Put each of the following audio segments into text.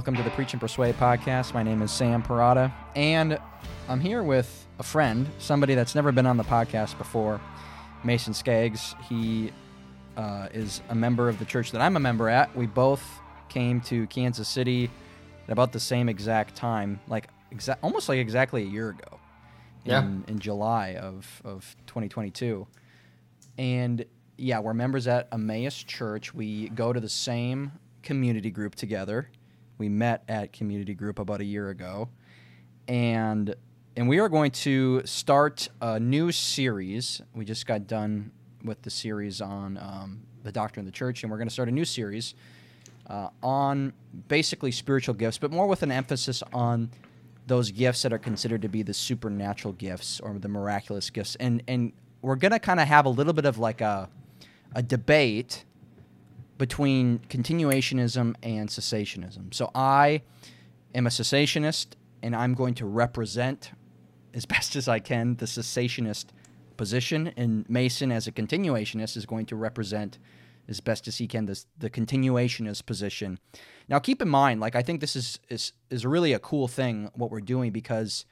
Welcome to the Preach and Persuade podcast. My name is Sam Parada, and I'm here with a friend, somebody that's never been on the podcast before, Mason Skaggs. He uh, is a member of the church that I'm a member at. We both came to Kansas City at about the same exact time, like exa- almost like exactly a year ago. Yeah. In, in July of, of 2022. And yeah, we're members at Emmaus Church. We go to the same community group together. We met at community group about a year ago. And and we are going to start a new series. We just got done with the series on um, the doctrine of the church, and we're going to start a new series uh, on basically spiritual gifts, but more with an emphasis on those gifts that are considered to be the supernatural gifts or the miraculous gifts. And and we're going to kind of have a little bit of like a a debate between continuationism and cessationism. So I am a cessationist and I'm going to represent as best as I can the cessationist position and Mason as a continuationist is going to represent as best as he can this, the continuationist position. Now keep in mind like I think this is is is really a cool thing what we're doing because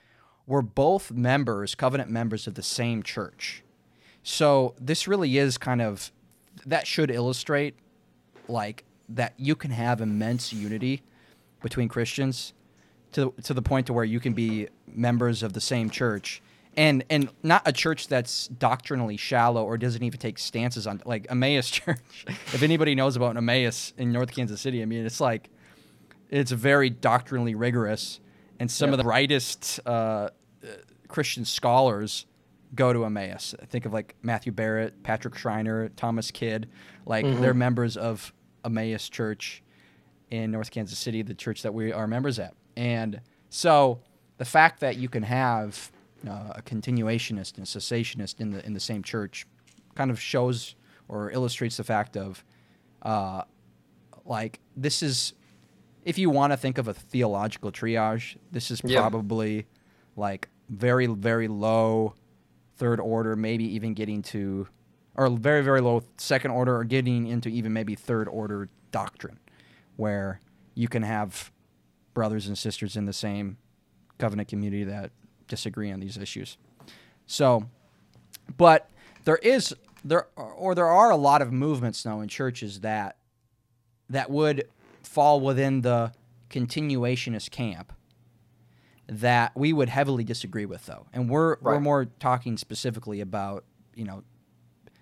we're both members, covenant members of the same church. So this really is kind of that should illustrate like that you can have immense unity between Christians to to the point to where you can be members of the same church and and not a church that's doctrinally shallow or doesn't even take stances on like Emmaus Church. if anybody knows about Emmaus in North Kansas City, I mean it's like it's very doctrinally rigorous, and some of the brightest uh, uh, Christian scholars go to Emmaus. Think of like Matthew Barrett, Patrick Schreiner, Thomas Kidd. Like they're members of Emmaus Church in North Kansas City, the church that we are members at. And so the fact that you can have uh, a continuationist and a cessationist in the in the same church kind of shows or illustrates the fact of uh, like this is if you want to think of a theological triage, this is Yeah. probably like very very low third order, maybe even getting to or very very low second order or getting into even maybe third order doctrine where you can have brothers and sisters in the same covenant community that disagree on these issues. So, but there is there or there are a lot of movements now in churches that that would fall within the continuationist camp that we would heavily disagree with though. And we're we're more talking specifically about, you know,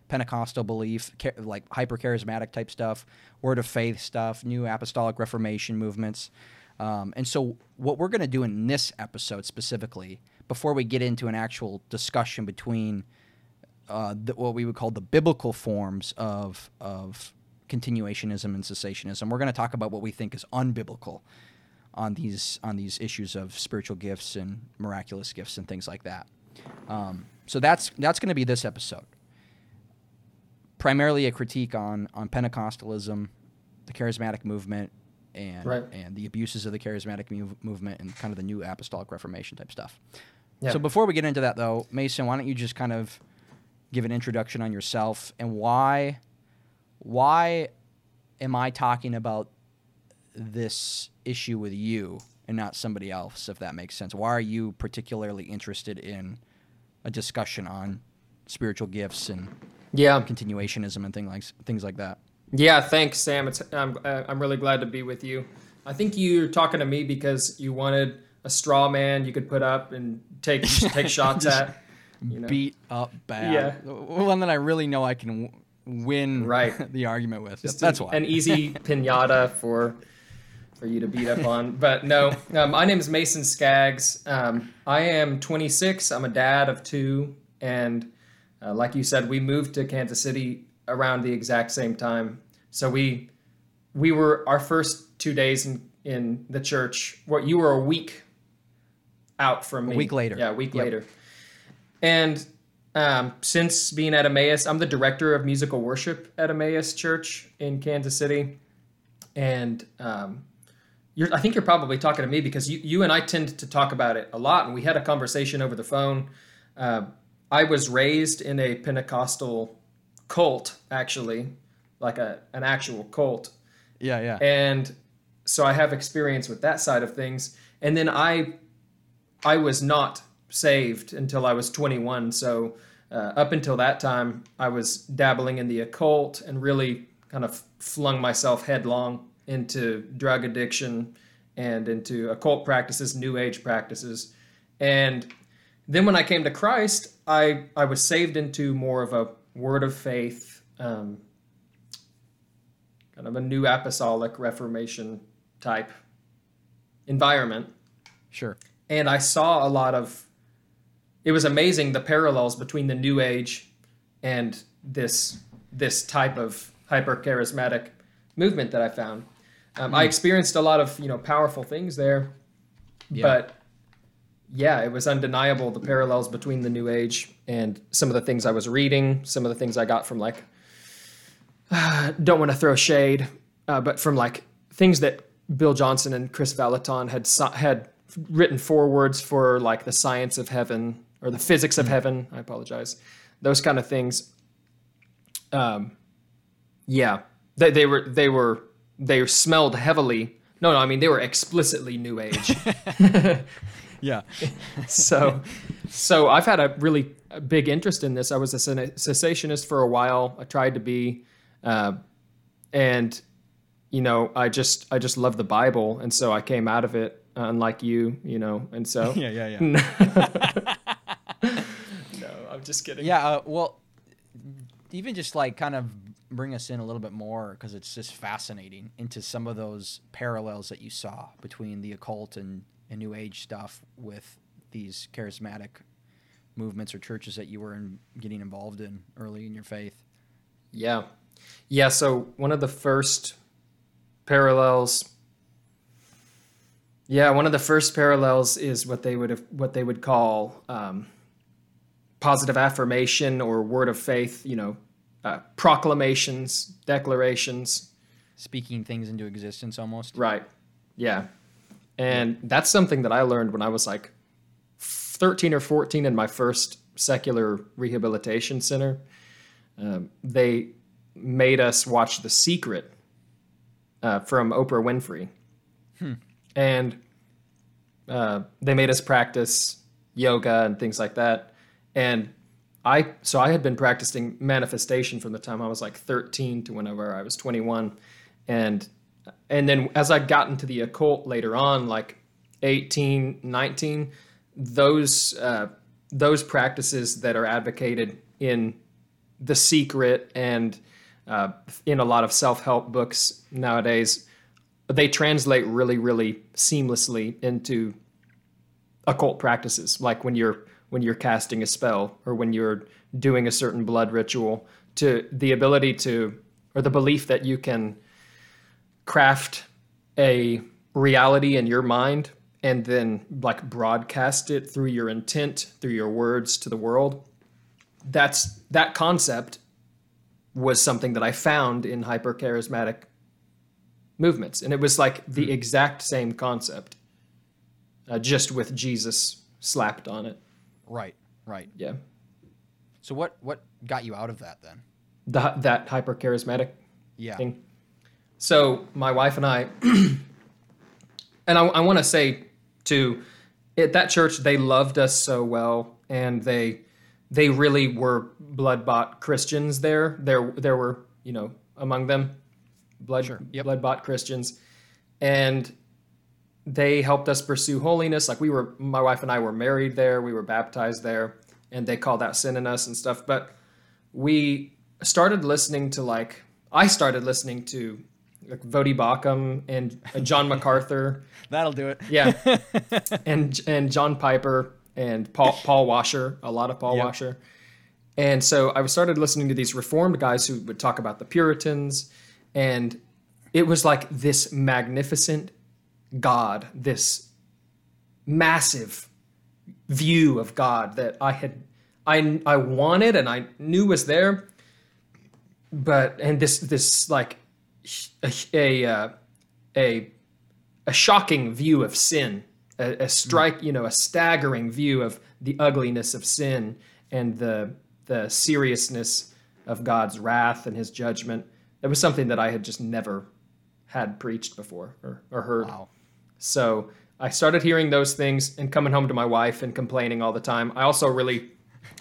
Pentecostal belief, like hyper charismatic type stuff, word of faith stuff, new apostolic reformation movements. Um, and so, what we're going to do in this episode specifically, before we get into an actual discussion between uh, the, what we would call the biblical forms of of continuationism and cessationism, we're going to talk about what we think is unbiblical on these on these issues of spiritual gifts and miraculous gifts and things like that. Um, so that's that's going to be this episode primarily a critique on on Pentecostalism, the charismatic movement, and Right. and the abuses of the charismatic move, movement and kind of the new apostolic reformation type stuff. Yeah. So before we get into that though, Mason, why don't you just kind of give an introduction on yourself and why why am I talking about this issue with you and not somebody else if that makes sense? Why are you particularly interested in a discussion on spiritual gifts and Yeah. continuationism and thing like things like that. Yeah. Thanks, Sam. It's, I'm, uh, I'm really glad to be with you. I think you're talking to me because you wanted a straw man you could put up and take take shots at. You know. Beat up bad. Yeah. One that I really know I can win Right. the argument with. Just That's an, why. an easy pinata for for you to beat up on. But no, um, my name is Mason Skaggs. Um, I am 26. I'm a dad of two, and uh, like you said, we moved to Kansas City around the exact same time. So we we were our first two days in in the church. What you were a week out from me. A week later. Yeah, a week Yep. later. And um, since being at Emmaus, I'm the director of musical worship at Emmaus Church in Kansas City. And um, you're, I think you're probably talking to me because you, you and I tend to talk about it a lot. And we had a conversation over the phone. Uh, I was raised in a Pentecostal cult, actually, like a, an actual cult. yeah, yeah. And so I have experience with that side of things. And then I I was not saved until I was 21. So uh, up until that time, I was dabbling in the occult and really kind of flung myself headlong into drug addiction and into occult practices, new age practices. And then when I came to Christ, I, I was saved into more of a word of faith, um, kind of a new apostolic reformation type environment. Sure. And I saw a lot of, it was amazing the parallels between the new age and this this type of hyper charismatic movement that I found. Um, I experienced a lot of you know powerful things there, Yeah. but yeah, it was undeniable the parallels between the new age and some of the things I was reading, some of the things I got from like don't want to throw shade, uh, but from like things that Bill Johnson and Kris Vallotton had had written forewords for like the science of heaven or the physics of heaven. I apologize. Those kind of things. Um, yeah, they, they were they were they smelled heavily. No, no, I mean they were explicitly new age. Yeah. so so I've had a really big interest in this. I was a cessa- cessationist for a while. I tried to be, uh, and you know, I just I just love the Bible, and so I came out of it, uh, unlike you, you know, and so yeah, yeah, yeah. no, I'm just kidding. Yeah, uh, well, even just like kind of bring us in a little bit more because it's just fascinating into some of those parallels that you saw between the occult and, and New Age stuff with these charismatic movements or churches that you were in, getting involved in early in your faith. Yeah. Yeah. So one of the first parallels. Yeah, one of the first parallels is what they would have, what they would call um, positive affirmation or word of faith. You know, uh, proclamations, declarations. Speaking things into existence almost. Right. Yeah. And that's something that I learned when I was like 13 or 14 in my first secular rehabilitation center. Um, they made us watch The Secret uh, from Oprah Winfrey. And uh, they made us practice yoga and things like that. And I, so I had been practicing manifestation from the time I was like 13 to whenever I was 21. And, and then as I got into the occult later on, like 18, 19, those, uh, those practices that are advocated in the Secret and uh, in a lot of self-help books nowadays, they translate really, really seamlessly into occult practices, like when you're when you're casting a spell or when you're doing a certain blood ritual. To the ability to, or the belief that you can craft a reality in your mind and then like broadcast it through your intent, through your words to the world that's that concept was something that I found in hyper charismatic movements, and it was like the exact same concept, uh, just with Jesus slapped on it. Right, right. Yeah, So what what got you out of that then? the, that hyper charismatic Yeah. thing. So my wife and I, and I, I want to say to at that church they loved us so well, and they they really were blood bought Christians there. There there were you know among them blood Sure. Yep. blood bought Christians, and they helped us pursue holiness. Like we were, my wife and I were married there. We were baptized there, and they called out sin in us and stuff. But we started listening to like I started listening to like Voddie Baucham and John MacArthur, That'll do it. yeah, and and John Piper and Paul Paul Washer, a lot of Paul Yep. Washer. And so I started listening to these reformed guys who would talk about the Puritans, and it was like this magnificent God, this massive view of God that I had I I wanted and I knew was there, but and this this like a a uh, a, a shocking view of sin, a, a strike you know a staggering view of the ugliness of sin and the the seriousness of God's wrath and His judgment. It was something that I had just never had preached before or, or heard. Wow. So I started hearing those things and coming home to my wife and complaining all the time. I also really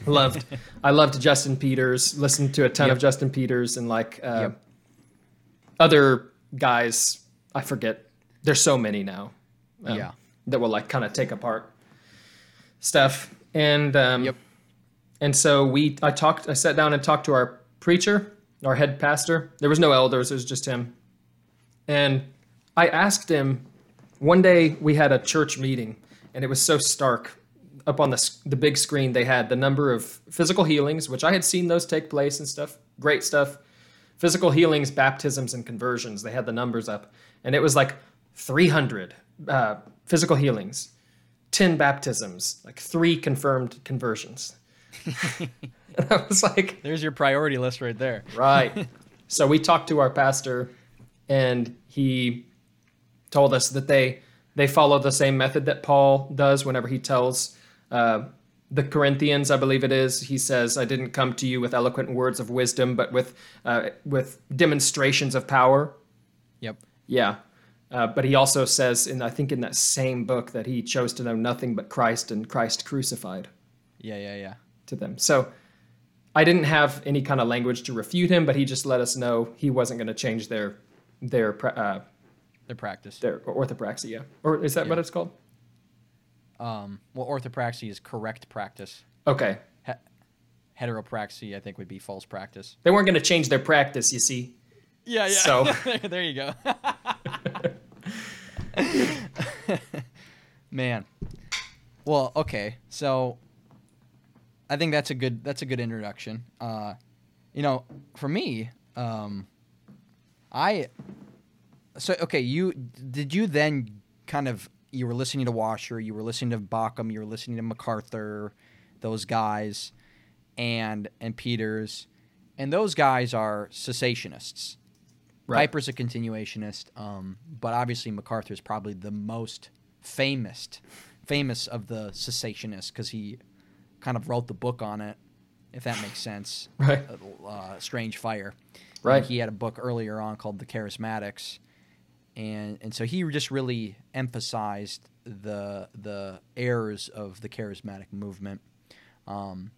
loved I loved Justin Peters, listened to a ton of Justin Peters and like uh, Yep. Other guys. I forget. There's so many now. um, Yeah. That will like kind of take apart stuff and um, Yep. and so we I talked I sat down and talked to our preacher, our head pastor. There was no elders, it was just him. And I asked him one day we had a church meeting and it was so stark up on the the big screen they had the number of physical healings, which I had seen those take place and stuff. Great stuff. Physical healings, baptisms and conversions. They had the numbers up and it was like 300 uh, physical healings, 10 baptisms, like 3 confirmed conversions. and I was like, There's your priority list right there. Right. so we talked to our pastor, and he told us that they they follow the same method that Paul does whenever he tells uh, the Corinthians, I believe it is. He says, "I didn't come to you with eloquent words of wisdom, but with uh, with demonstrations of power." Yep. Yeah. Uh, but he also says, in I think in that same book, that he chose to know nothing but Christ and Christ crucified Yeah, yeah, yeah. to them. So I didn't have any kind of language to refute him, but he just let us know he wasn't going to change their their uh, Their practice. their orthopraxy. Yeah, or is that what it's called? Um, well, orthopraxy is correct practice. Okay, He- heteropraxy, I think, would be false practice. they weren't going to change their practice. You see. Yeah, yeah. So- there you go. Man. Well, okay. So I think that's a good that's a good introduction. Uh you know, for me, um I so okay, you did you then kind of you were listening to Washer, you were listening to Baucham, you were listening to MacArthur, those guys and and Peters and those guys are cessationists. Right. Piper's a continuationist, um, but obviously MacArthur is probably the most famous, famous of the cessationists because he kind of wrote the book on it, if that makes sense. Right. Uh, Strange Fire. Right. And he had a book earlier on called The Charismatics, and and so he just really emphasized the the errors of the charismatic movement. Um,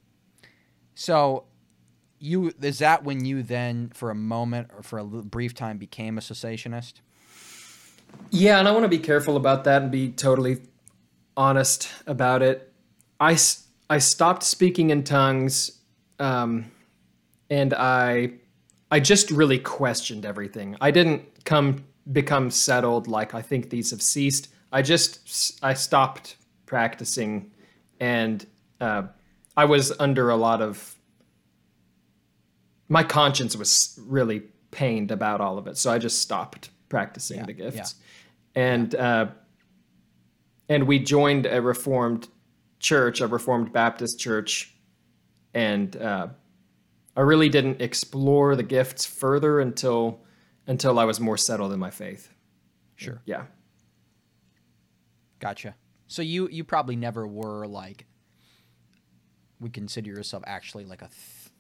so you is that when you then for a moment or for a brief time became a cessationist Yeah, and I want to be careful about that and be totally honest about it. I I stopped speaking in tongues, um, and I I just really questioned everything. I didn't come become settled like I think these have ceased. I just i stopped practicing, and uh, I was under a lot of my conscience was really pained about all of it, so I just stopped practicing Yeah, the gifts, yeah. and uh, and we joined a reformed church, a reformed Baptist church, and uh, I really didn't explore the gifts further until until I was more settled in my faith. sure Yeah, gotcha so you you probably never were like would consider yourself actually like a th-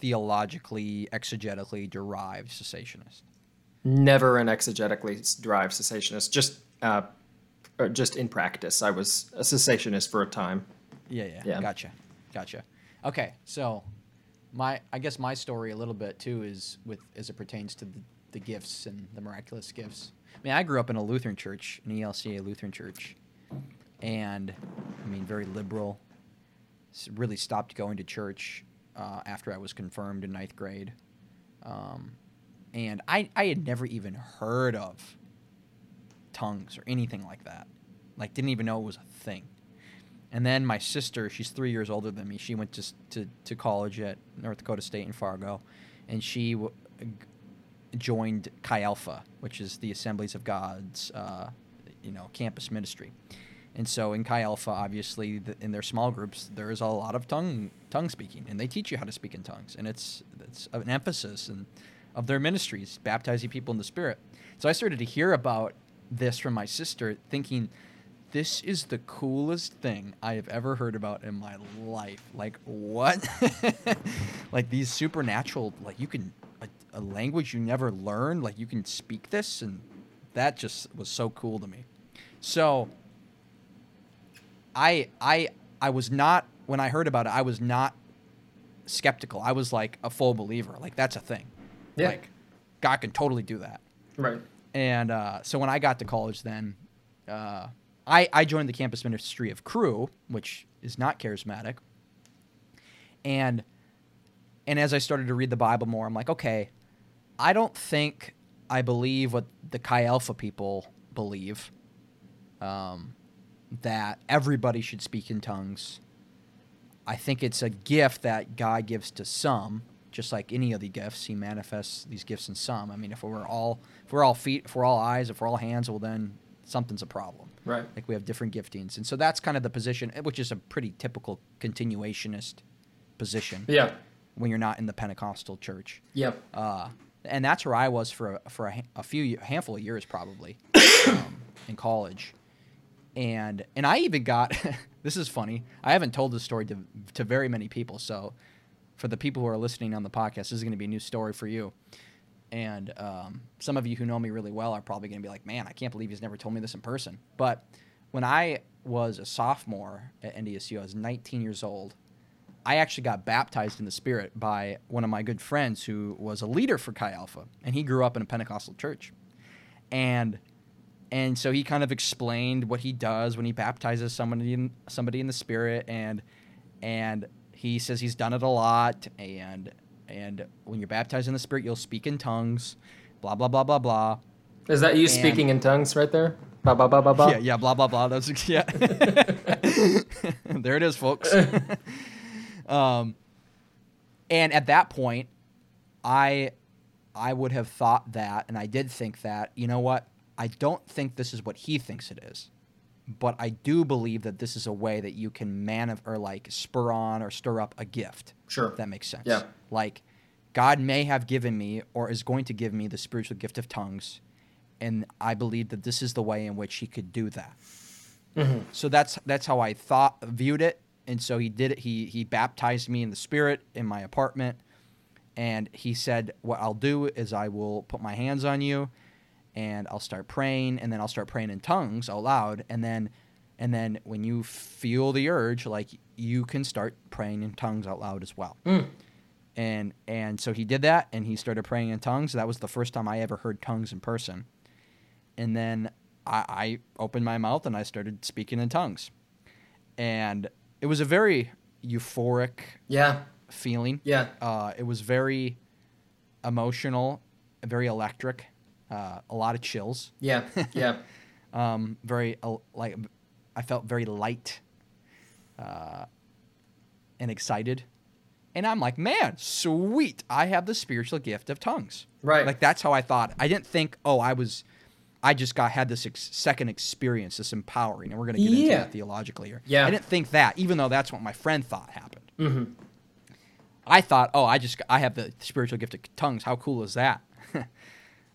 theologically exegetically derived cessationist never an exegetically derived cessationist. Just uh, just in practice, I was a cessationist for a time. Yeah, yeah, Yeah. Gotcha, gotcha. Okay, so my I guess my story a little bit too is with as it pertains to the, the gifts and the miraculous gifts. I mean, I grew up in a Lutheran church, an ELCA Lutheran church, and I mean, very liberal. Really stopped going to church uh, after I was confirmed in ninth grade, um, and I I had never even heard of tongues or anything like that. Like, didn't even know it was a thing. And then my sister, she's three years older than me. She went to to, to college at North Dakota State in Fargo, and she w- joined Chi Alpha, which is the Assemblies of God's, uh, you know, campus ministry. And so in Chi Alpha, obviously, the, in their small groups, there is a lot of tongue tongue speaking, and they teach you how to speak in tongues, and it's it's an emphasis and of their ministries, baptizing people in the Spirit. So I started to hear about this from my sister, thinking this is the coolest thing I have ever heard about in my life. Like what? like these supernatural, like you can, uh, a language you never learned. Like you can speak this, and that just was so cool to me. So I I I was not when I heard about it. I was not skeptical. I was like a full believer. Like that's a thing. Yeah. Like God can totally do that. Right. And uh, so when I got to college, then uh, I I joined the campus ministry of Cru, which is not charismatic. And and as I started to read the Bible more, I'm like, okay, I don't think I believe what the Chi Alpha people believe. Um, that everybody should speak in tongues. I think it's a gift that God gives to some, just like any of the gifts. He manifests these gifts in some. I mean, if we're all if we're all feet, if we're all eyes, if we're all hands, well then something's a problem. Right. Like we have different giftings, and so that's kind of the position, which is a pretty typical continuationist position Yeah. when you're not in the Pentecostal church. Yep. Uh, and that's where I was for a, for a, a few ye- handful of years probably um, in college, and and I even got this is funny. I haven't told this story to to very many people, so for the people who are listening on the podcast, this is going to be a new story for you. And um, some of you who know me really well are probably going to be like, "Man, I can't believe he's never told me this in person." But when I was a sophomore at NDSU, I was 19 years old. I actually got baptized in the Spirit by one of my good friends who was a leader for Chi Alpha, and he grew up in a Pentecostal church, and and so he kind of explained what he does when he baptizes somebody in somebody in the Spirit, and and he says he's done it a lot, and and when you're baptized in the Spirit, you'll speak in tongues, blah blah blah blah blah. Is that you And- speaking in tongues right there? Ba ba ba ba ba. Yeah, yeah, blah blah blah. That's yeah. there it is, folks. um, and at that point, I I would have thought that, and I did think that. You know what? I don't think this is what he thinks it is, but I do believe that this is a way that you can man or like spur on or stir up a gift. Sure. If that makes sense. Yeah. Like, God may have given me or is going to give me the spiritual gift of tongues, and I believe that this is the way in which He could do that. Mm-hmm. So that's that's how I thought viewed it, and so He did it. He He baptized me in the Spirit in my apartment, and He said, "What I'll do is I will put my hands on you." And I'll start praying, and then I'll start praying in tongues out loud, and then and then when you feel the urge, like you can start praying in tongues out loud as well. Mm. And and so he did that, and he started praying in tongues. That was the first time I ever heard tongues in person. And then I, I opened my mouth and I started speaking in tongues, and it was a very euphoric Yeah. feeling. Yeah. Uh, it was very emotional, very electric, uh, a lot of chills Yeah. Yeah. um, very uh, like I felt very light uh, and excited, and I'm like, man, sweet! I have the spiritual gift of tongues. Right. Like that's how I thought. I didn't think, oh, I was, I just got had this ex- second experience, this empowering, and we're gonna get into Yeah. that theologically here. Yeah. I didn't think that, even though that's what my friend thought happened. hmm I thought, oh, I just I have the spiritual gift of tongues. How cool is that?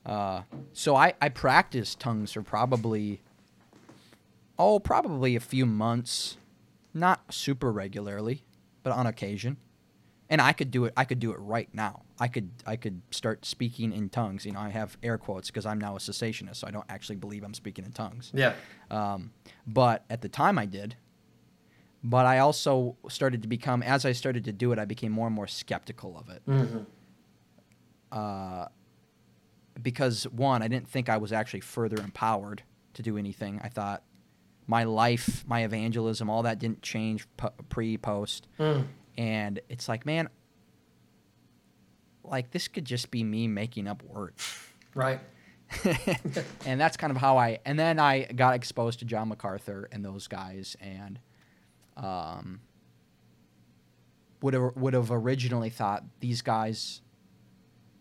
Uh, so I I practiced tongues for probably oh probably a few months, not super regularly, but on occasion. And I could do it. I could do it right now. I could I could start speaking in tongues. You know, I have air quotes because I'm now a cessationist, so I don't actually believe I'm speaking in tongues. Yeah. Um, but at the time I did. But I also started to become, as I started to do it, I became more and more skeptical of it. hmm Uh, because, one, I didn't think I was actually further empowered to do anything. I thought my life, my evangelism, all that didn't change pre, post. Mm. And it's like, man, like this could just be me making up words. Right. and that's kind of how I. And then I got exposed to John MacArthur and those guys, and um, would have would have originally thought these guys.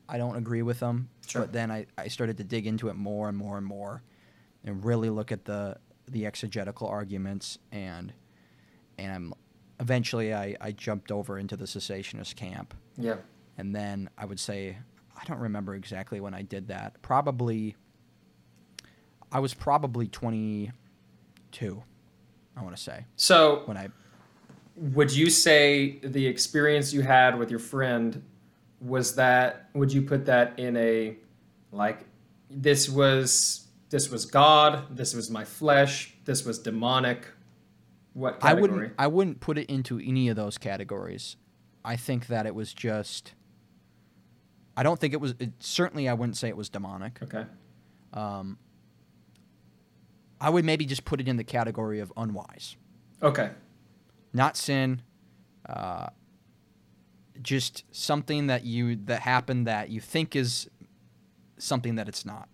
I don't agree with them, Sure. but then I, I started to dig into it more and more and more, and really look at the the exegetical arguments and and I'm, eventually I, I jumped over into the cessationist camp Yeah. and then I would say I don't remember exactly when I did that. Probably I was probably 22. I want to say So, when I would you say the experience you had with your friend was that would you put that in a like this was this was God, this was my flesh, this was demonic. What I wouldn't I wouldn't put it into any of those categories. I think that it was just I don't think it was it, certainly I wouldn't say it was demonic. Okay. Um, I would maybe just put it in the category of unwise. Okay. Not sin. Uh, just something that you that happened that you think is something that it's not.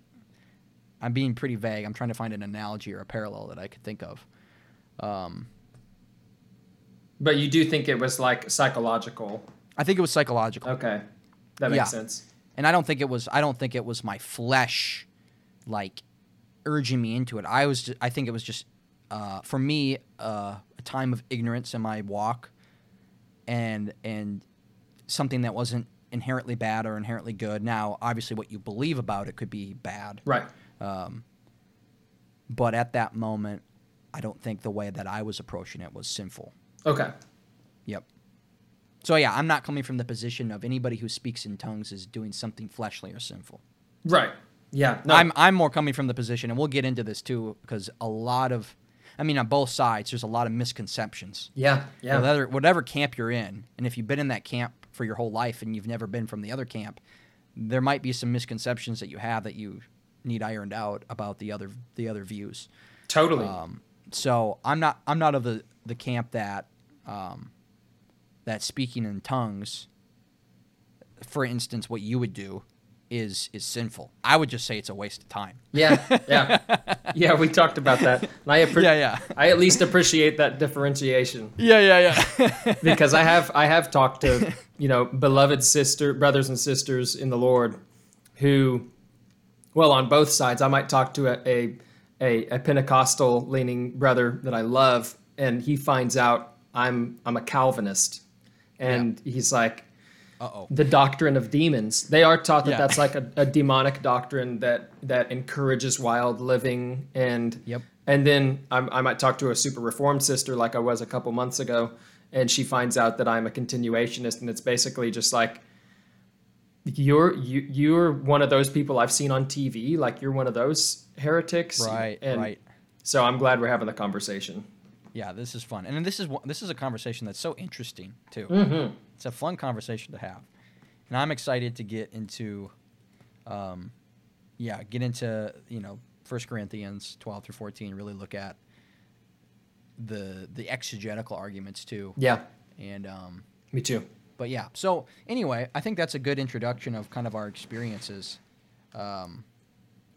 I'm being pretty vague. I'm trying to find an analogy or a parallel that I could think of. Um, But you do think it was like psychological. I think it was psychological. Okay. That makes Yeah. sense. and I don't think it was I don't think it was my flesh like urging me into it. I was I think it was just uh, for me uh, a time of ignorance in my walk and and something that wasn't inherently bad or inherently good. Now, obviously what you believe about it could be bad, Right. um, but at that moment I don't think the way that I was approaching it was sinful. Okay. Yep. So yeah, I'm not coming from the position of anybody who speaks in tongues is doing something fleshly or sinful. Right. Yeah. No. I'm I'm more coming from the position, and we'll get into this too, because a lot of, I mean, on both sides, there's a lot of misconceptions. yeah. Yeah. Whatever whatever camp you're in, and if you've been in that camp for your whole life and you've never been from the other camp, there might be some misconceptions that you have that you need ironed out about the other the other views. totally. Um, so I'm not I'm not of the the camp that um, that speaking in tongues, for instance, what you would do is is sinful. I would just say it's a waste of time. yeah. Yeah. yeah. We talked about that. And I appre- Yeah, yeah, I at least appreciate that differentiation yeah, yeah, yeah. because I have I have talked to you know beloved sister brothers and sisters in the Lord who, well, on both sides. I might talk to a a, a, a Pentecostal leaning brother that I love, and he finds out I'm I'm a Calvinist, and he's like, uh oh. the doctrine of demons. They are taught that Yeah. that's like a, a demonic doctrine that that encourages wild living and Yep. and then I'm, I might talk to a super reformed sister like I was a couple months ago, and she finds out that I'm a continuationist, and it's basically just like you're you you're one of those people I've seen on TV, like you're one of those heretics, Right, And right. So I'm glad we're having the conversation. Yeah, this is fun, and this is this is a conversation that's so interesting too. Mm-hmm. It's a fun conversation to have, and I'm excited to get into, um, yeah, get into you know First Corinthians 12 through 14. Really look at the the exegetical arguments too, Yeah, and um, me too. but yeah. So anyway, I think that's a good introduction of kind of our experiences. Um,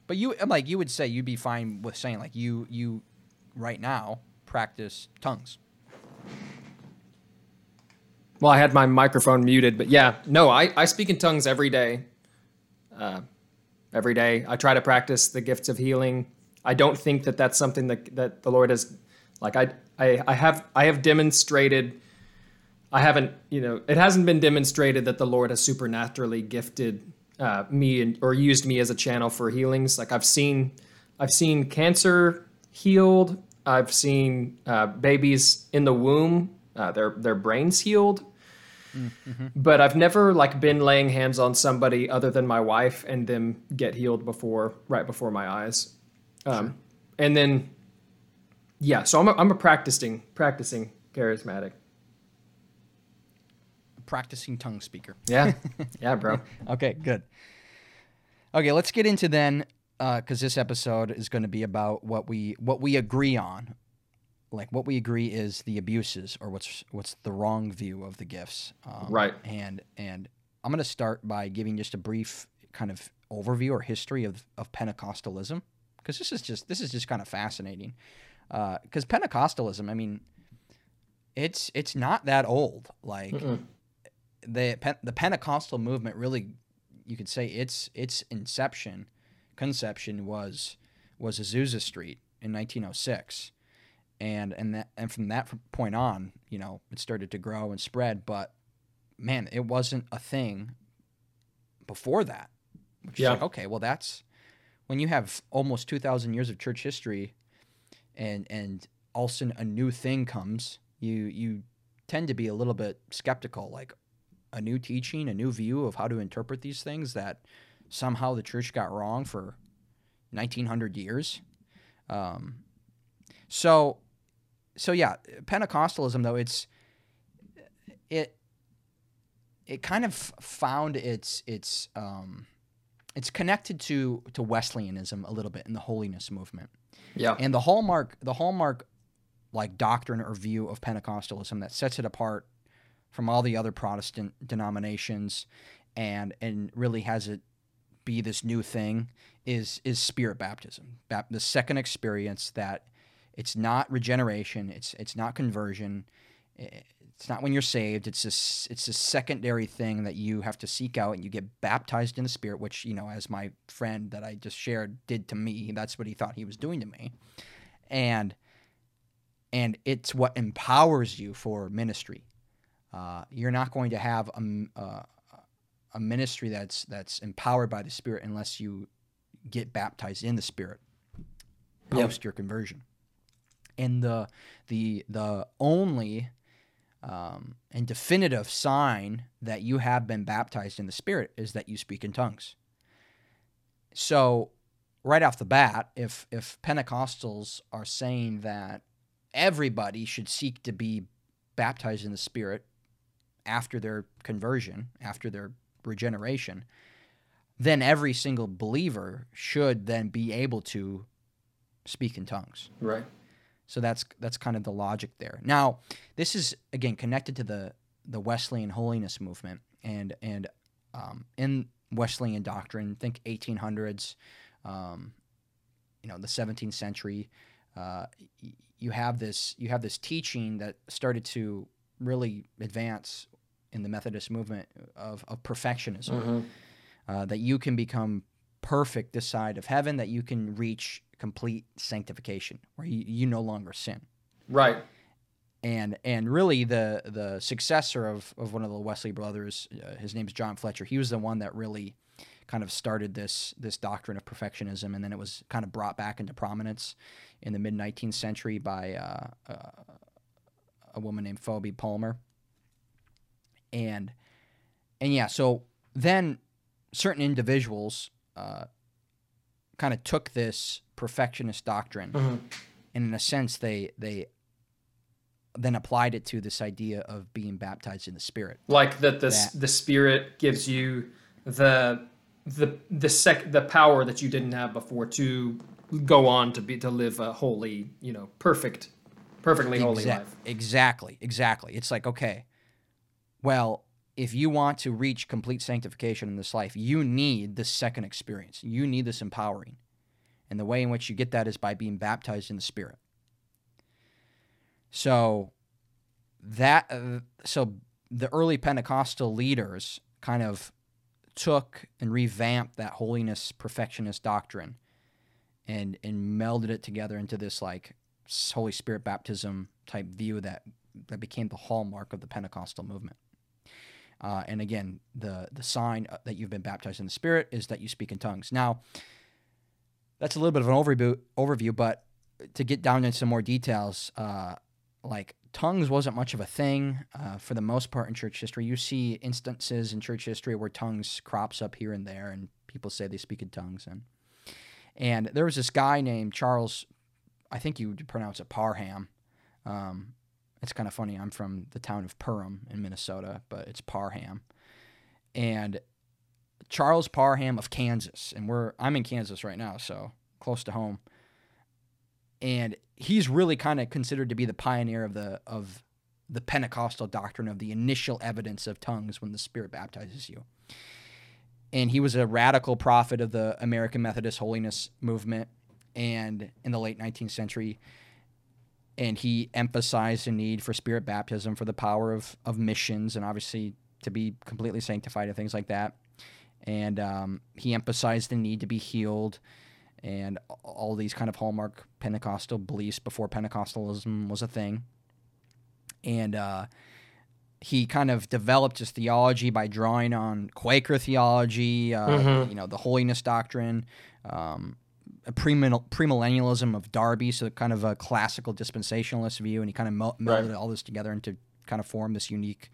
but you, I'm like, you would say you'd be fine with saying like you you right now practice tongues. Well, I had my microphone muted, but yeah, no, I, I speak in tongues every day. Uh, every day. I try to practice the gifts of healing. I don't think that that's something that, that the Lord has, like, I, I, I have, I have demonstrated, I haven't, you know, it hasn't been demonstrated that the Lord has supernaturally gifted uh, me and, or used me as a channel for healings. Like I've seen, I've seen cancer healed. I've seen uh, babies in the womb, uh, their their brains healed. But I've never like been laying hands on somebody other than my wife and them get healed before right before my eyes. Um, And then, yeah, so I'm a, I'm a practicing practicing charismatic. Practicing tongue speaker. Yeah, yeah, bro. Okay, good. Okay, let's get into then, because this episode is going to be about what we what we agree on, like what we agree is the abuses or what's what's the wrong view of the gifts. Um, Right. And and I'm going to start by giving just a brief kind of overview or history of of Pentecostalism, because this is just this is just kind of fascinating. Because Pentecostalism, I mean, it's it's not that old. Like Mm-mm. the the Pentecostal movement really, you could say its its inception, conception was was Azusa Street in 1906, and and that and from that point on, you know, it started to grow and spread. But man, it wasn't a thing before that. Which is Yeah. like, okay, well, that's when you have almost 2,000 years of church history, and and all of a sudden a new thing comes, you you tend to be a little bit skeptical, like a new teaching, a new view of how to interpret these things that somehow the church got wrong for 1900 years. Um, so, so yeah, Pentecostalism though it's it it kind of found its its um, it's connected to to Wesleyanism a little bit in the holiness movement. Yeah. And the hallmark the hallmark like doctrine or view of Pentecostalism that sets it apart from all the other Protestant denominations and and really has it be this new thing is is spirit baptism. Bap- the second experience that it's not regeneration, it's it's not conversion, it's not when you're saved. It's this it's a secondary thing that you have to seek out and you get baptized in the spirit, which, you know, as my friend that I just shared did to me, that's what he thought he was doing to me. And and it's what empowers you for ministry. Uh, you're not going to have a, a, a ministry that's that's empowered by the Spirit unless you get baptized in the Spirit post yep. your conversion. And the the the only um, and definitive sign that you have been baptized in the Spirit is that you speak in tongues. So, right off the bat, if if Pentecostals are saying that everybody should seek to be baptized in the Spirit after their conversion, after their regeneration, then every single believer should then be able to speak in tongues. Right. So that's that's kind of the logic there. Now, this is again connected to the the Wesleyan holiness movement and and um, in Wesleyan doctrine, think 1800s, um, you know, the 17th century. Uh, you have this you have this teaching that started to really advance in the Methodist movement of, of perfectionism. Mm-hmm. Uh, that you can become perfect this side of heaven, that you can reach complete sanctification, where you, you no longer sin. Right. And and really the the successor of, of one of the Wesley brothers, uh, his name is John Fletcher. He was the one that really kind of started this this doctrine of perfectionism, and then it was kind of brought back into prominence in the mid 19th century by uh, uh, a woman named Phoebe Palmer. And and yeah, so then certain individuals uh, kind of took this perfectionist doctrine, mm-hmm. and in a sense, they they then applied it to this idea of being baptized in the Spirit. Like that, the that, the Spirit gives you the the the sec the power that you didn't have before to go on to be to live a holy, you know, perfect, perfectly holy life. Exactly, exactly. It's like okay, well, if you want to reach complete sanctification in this life, you need this second experience. You need this empowering. And the way in which you get that is by being baptized in the Spirit. So that uh, so the early Pentecostal leaders kind of took and revamped that holiness perfectionist doctrine and and melded it together into this like Holy Spirit baptism type view that that became the hallmark of the Pentecostal movement. Uh, and again, the the sign uh, that you've been baptized in the Spirit is that you speak in tongues. Now, that's a little bit of an overview, overview but to get down into some more details, uh, like tongues wasn't much of a thing uh, for the most part in church history. You see instances in church history where tongues crops up here and there, and people say they speak in tongues. And and there was this guy named Charles, I think you would pronounce it Parham. Um, it's kind of funny. I'm from the town of Perham in Minnesota, but it's Parham. And Charles Parham of Kansas, and we're I'm in Kansas right now, so close to home. And he's really kind of considered to be the pioneer of the of the Pentecostal doctrine of the initial evidence of tongues when the Spirit baptizes you. And he was a radical prophet of the American Methodist holiness movement and in the late 19th century and he emphasized the need for spirit baptism for the power of, of missions and obviously to be completely sanctified and things like that. And um, he emphasized the need to be healed and all these kind of hallmark Pentecostal beliefs before Pentecostalism was a thing. And uh, he kind of developed his theology by drawing on Quaker theology, uh, mm-hmm. you know, the holiness doctrine, um, a premillennialism of Darby, so kind of a classical dispensationalist view, and he kind of melded right. all this together into kind of form this unique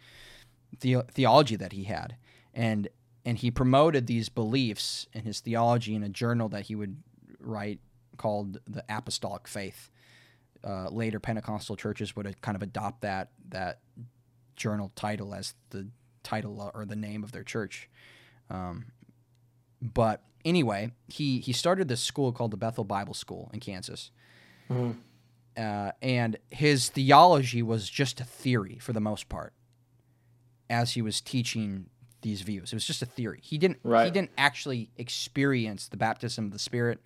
the- theology that he had, and and he promoted these beliefs and his theology in a journal that he would write called the Apostolic Faith. Uh, later Pentecostal churches would kind of adopt that that journal title as the title or the name of their church. Um, but anyway, he he started this school called the Bethel Bible School in Kansas. Uh, and his theology was just a theory for the most part as he was teaching these views. It was just a theory. He didn't he didn't actually experience the baptism of the Spirit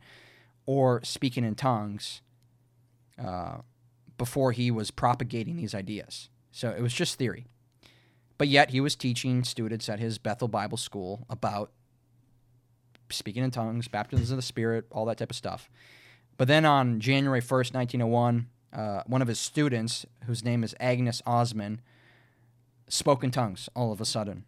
or speaking in tongues uh, before he was propagating these ideas. So it was just theory. But yet he was teaching students at his Bethel Bible School about speaking in tongues, baptisms of the Spirit, all that type of stuff. But then on January 1st, 1901, uh, one of his students, whose name is Agnes Ozman, spoke in tongues all of a sudden.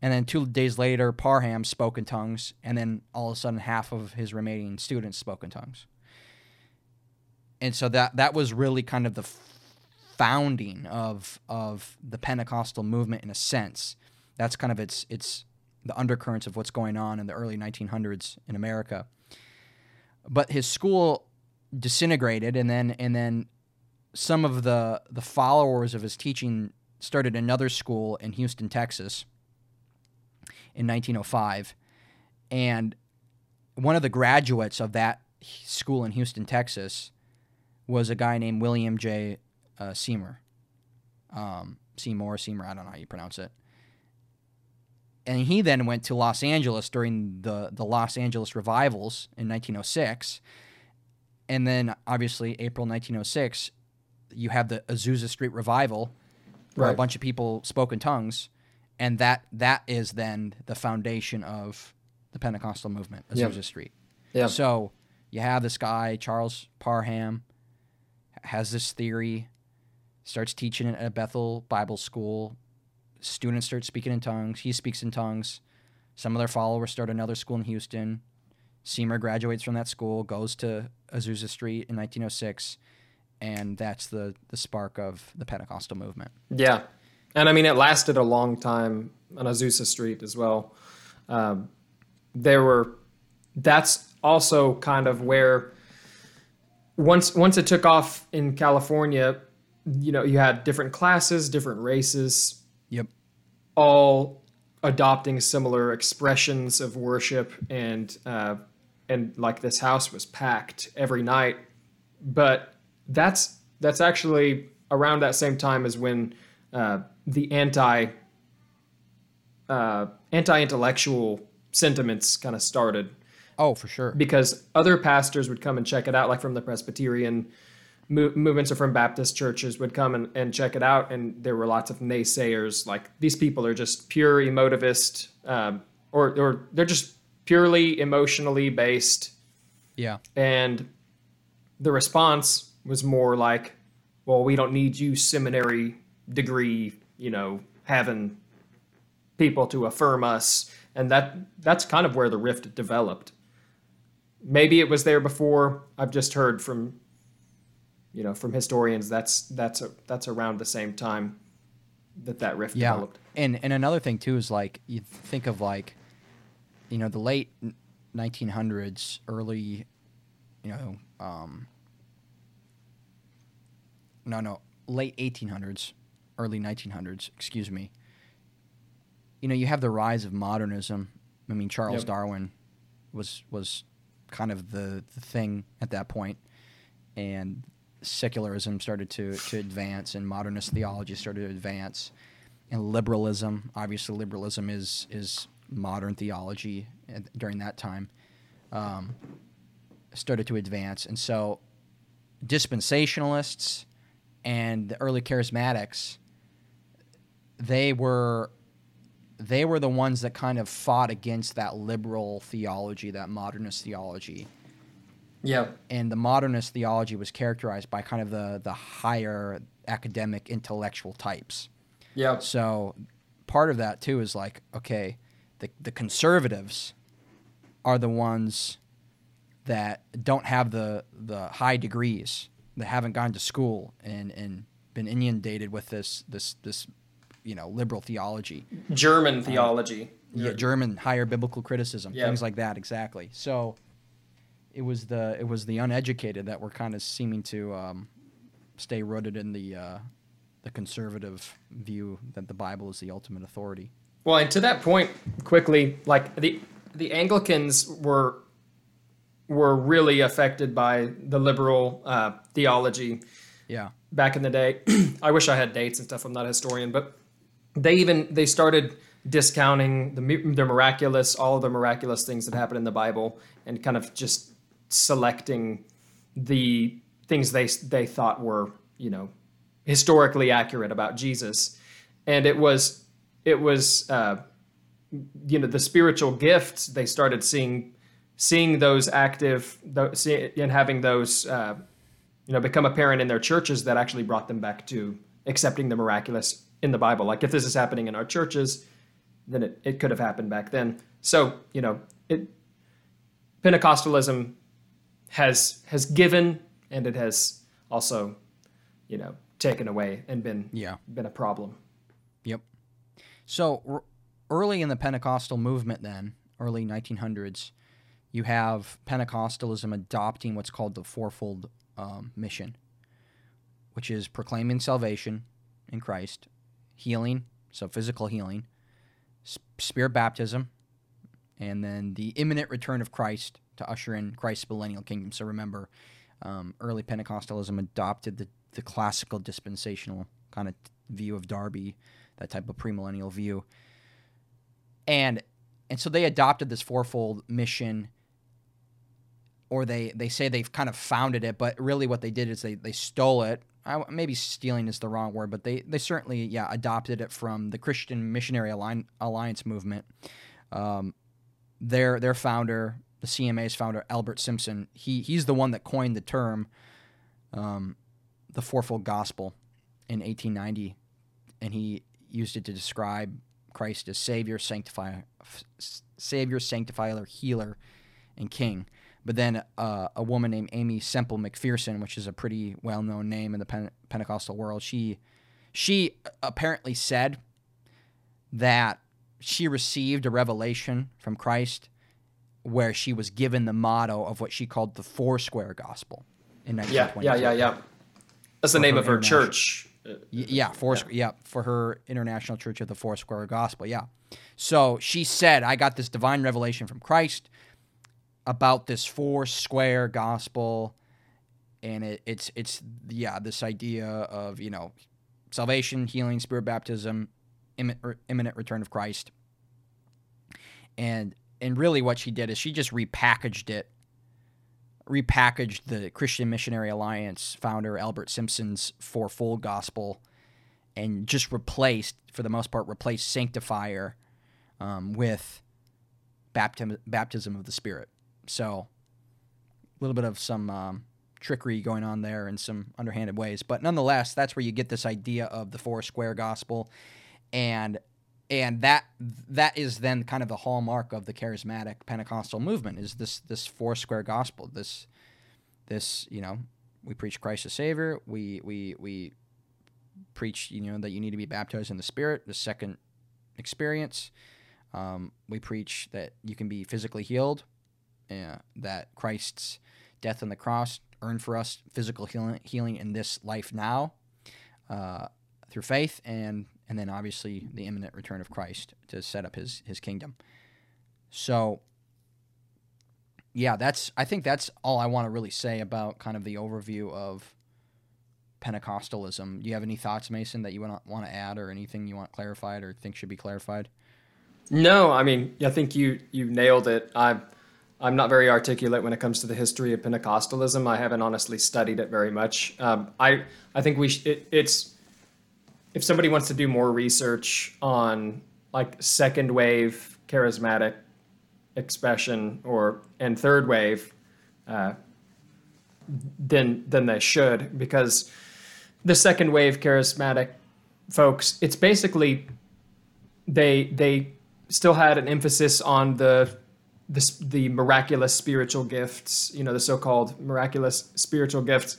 And then two days later, Parham spoke in tongues, and then all of a sudden, half of his remaining students spoke in tongues. And so that that was really kind of the founding of of the Pentecostal movement in a sense. That's kind of its its the undercurrents of what's going on in the early 1900s in America. But his school disintegrated, and then and then some of the the followers of his teaching started another school in Houston, Texas, in 1905, and one of the graduates of that school in Houston, Texas, was a guy named William J. Uh, Seymour. Um, Seymour, Seymour, I don't know how you pronounce it. And he then went to Los Angeles during the, the Los Angeles revivals in 1906. And then, obviously, April 1906, you have the Azusa Street revival, where a bunch of people spoke in tongues. And that that is then the foundation of the Pentecostal movement, Yeah. Azusa Street. Yeah. So you have this guy, Charles Parham, has this theory, starts teaching it at Bethel Bible School. Students start speaking in tongues. He speaks in tongues. Some of their followers start another school in Houston. Seymour graduates from that school, goes to Azusa Street in 1906, and that's the, the spark of the Pentecostal movement. Yeah, and I mean it lasted a long time on Azusa Street as well. Um, there were. That's also kind of where once once it took off in California, you know, you had different classes, different races, Yep. all adopting similar expressions of worship and uh, and like this house was packed every night but that's that's actually around that same time as when uh, the anti uh, anti-intellectual sentiments kind of started Oh, for sure. because other pastors would come and check it out, like from the Presbyterian mo- movements from Baptist churches would come and, and check it out. And there were lots of naysayers, like these people are just pure emotivist, um, or, or they're just purely emotionally based. Yeah. And the response was more like, well, we don't need you seminary degree, you know, having people to affirm us. And that that's kind of where the rift developed. Maybe it was there before. I've just heard from you know, from historians that's that's a, that's around the same time that that rift Yeah. developed. And and another thing too is like you think of like you know the late 1900s, early you know um no no late 1800s, early 1900s, excuse me. You know, you have the rise of modernism. I mean, Charles Yep. Darwin was was kind of the, the thing at that point and secularism started to, to advance and modernist theology started to advance and liberalism obviously liberalism is is modern theology during that time um, started to advance. And so dispensationalists and the early charismatics they were they were the ones that kind of fought against that liberal theology that modernist theology Yeah. and the modernist theology was characterized by kind of the the higher academic intellectual types. Yeah. So part of that too is like okay, the the conservatives are the ones that don't have the the high degrees that haven't gone to school and and been inundated with this this this you know liberal theology. German uh, theology. Yeah, German higher biblical criticism, Yeah. things like that. Exactly. So it was the it was the uneducated that were kind of seeming to um, stay rooted in the uh, the conservative view that the Bible is the ultimate authority. Well, and to that point, quickly, like the the Anglicans were were really affected by the liberal uh, theology Yeah. back in the day. I wish I had dates and stuff. I'm not a historian, but they even they started discounting the the miraculous, all of the miraculous things that happen in the Bible, and kind of just selecting the things they they thought were you know historically accurate about Jesus, and it was it was uh, you know the spiritual gifts they started seeing seeing those active and having those uh, you know become apparent in their churches that actually brought them back to accepting the miraculous in the bible. Like if this is happening in our churches then it, it could have happened back then. So you know it pentecostalism has has given and it has also you know taken away and been Yeah. been a problem Yep. So r- early in the Pentecostal movement, then early 1900s, you have Pentecostalism adopting what's called the fourfold um, mission, which is proclaiming salvation in Christ, healing, so physical healing, spirit baptism, and then the imminent return of Christ to usher in Christ's millennial kingdom. So remember, um, early Pentecostalism adopted the, the classical dispensational kind of view of Darby, that type of premillennial view. And and so they adopted this fourfold mission or they they say they've kind of founded it, but really what they did is they they stole it. I, maybe stealing is the wrong word, but they they certainly yeah adopted it from the Christian Missionary Alli- Alliance movement. Um, their their founder, the CMA's founder Albert Simpson, he he's the one that coined the term, um, the fourfold gospel, in 1890, and he used it to describe Christ as Savior, Sanctifier, Savior, Sanctifier, Healer, and King. But then uh, a woman named Aimee Semple McPherson, which is a pretty well-known name in the Pen- Pentecostal world, she she apparently said that she received a revelation from Christ where she was given the motto of what she called the Four Square Gospel in yeah 1922. yeah yeah yeah that's the For name her of her church Uh, Y- yeah. Yeah. for her International Church of the Four Square Gospel. Yeah. So she said, "I got this divine revelation from Christ about this four square Gospel, and it, it's it's yeah this idea of you know salvation, healing, spirit baptism, imminent return of Christ, and and really what she did is she just repackaged it." repackaged the Christian Missionary Alliance founder Albert Simpson's fourfold gospel and just replaced, for the most part, replaced sanctifier um, with baptism, baptism of the Spirit. So a little bit of some um, trickery going on there in some underhanded ways, but nonetheless, that's where you get this idea of the four square gospel, and and that that is then kind of the hallmark of the charismatic Pentecostal movement is this this four square gospel. This this you know we preach Christ the Savior. We we we preach you know that you need to be baptized in the Spirit. The second experience. Um, we preach that you can be physically healed. Uh, that Christ's death on the cross earned for us physical healing, healing in this life now uh, through faith, and and then obviously the imminent return of Christ to set up his his kingdom. So yeah, that's I think that's all I want to really say about kind of the overview of Pentecostalism. Do you have any thoughts, Mason, that you want want to add, or anything you want clarified, or think should be clarified? No, I mean, I think you you nailed it. I'm I'm not very articulate when it comes to the history of Pentecostalism. I haven't honestly studied it very much. Um, I I think we sh- it, it's if somebody wants to do more research on like second wave charismatic expression or and third wave, uh, then then they should because the second wave charismatic folks, it's basically they they still had an emphasis on the the, the miraculous spiritual gifts, you know, the so-called miraculous spiritual gifts,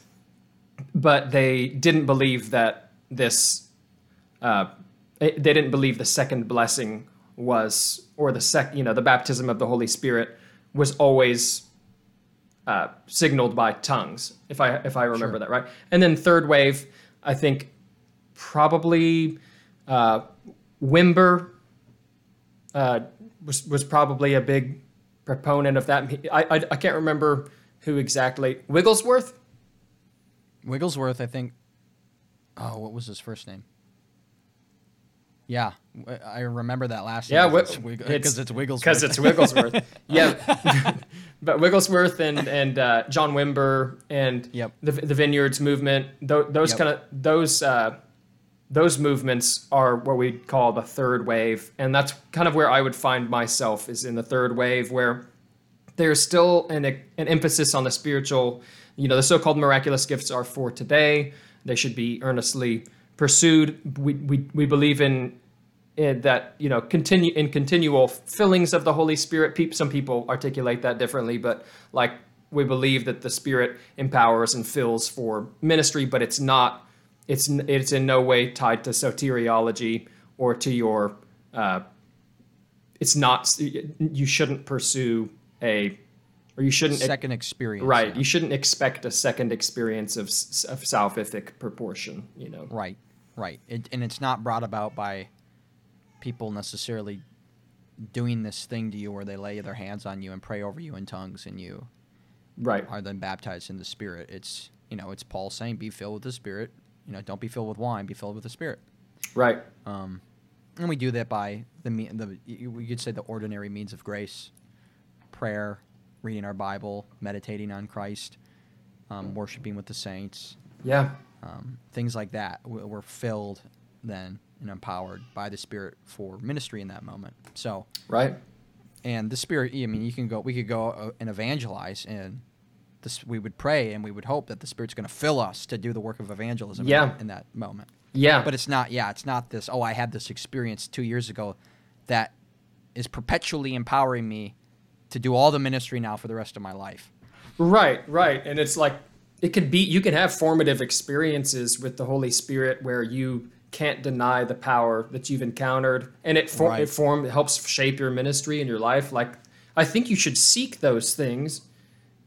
but they didn't believe that this uh, they they didn't believe the second blessing was or the sec you know the baptism of the Holy Spirit was always uh, signaled by tongues if I if I remember Sure. that right. And then third wave, I think probably uh, Wimber uh, was was probably a big proponent of that. I, I I can't remember who exactly. Wigglesworth. Wigglesworth, I think. Oh, what was his first name? Yeah, I remember that last year. Yeah, name Wi- because it's, Wigglesworth. Because it's Wigglesworth. yeah. but Wigglesworth and and uh, John Wimber and Yep. the the Vineyards movement. Th- those Yep. kind of those uh, those movements are what we call the third wave, and that's kind of where I would find myself is in the third wave where there's still an, an emphasis on the spiritual you know the so-called miraculous gifts are for today they should be earnestly pursued we, we, we believe in, in that you know continue in continual fillings of the holy spirit Peop some people articulate that differently but like we believe that the spirit empowers and fills for ministry but it's not it's it's in no way tied to soteriology or to your uh, it's not you shouldn't pursue a or you shouldn't second experience. right yeah. you shouldn't expect a second experience of of salvific proportion you know Right, right. It, and it's not brought about by people necessarily doing this thing to you where they lay their hands on you and pray over you in tongues and you right are then baptized in the Spirit. It's, you know, it's Paul saying, be filled with the Spirit. You know, don't be filled with wine, be filled with the Spirit. right Um, and we do that by the, the, we could say the ordinary means of grace prayer, reading our Bible, meditating on Christ, um, worshiping with the saints, yeah um, things like that. were filled then and empowered by the Spirit for ministry in that moment. So, right and the Spirit, I mean, you can go, we could go uh, and evangelize, and this, we would pray and we would hope that the Spirit's going to fill us to do the work of evangelism in Yeah. that- in that moment. yeah But it's not, yeah, it's not this, oh, I had this experience two years ago that is perpetually empowering me to do all the ministry now for the rest of my life. Right, right. And it's like it could be you can have formative experiences with the Holy Spirit where you can't deny the power that you've encountered and it for, Right. it form it helps shape your ministry and your life. Like I think you should seek those things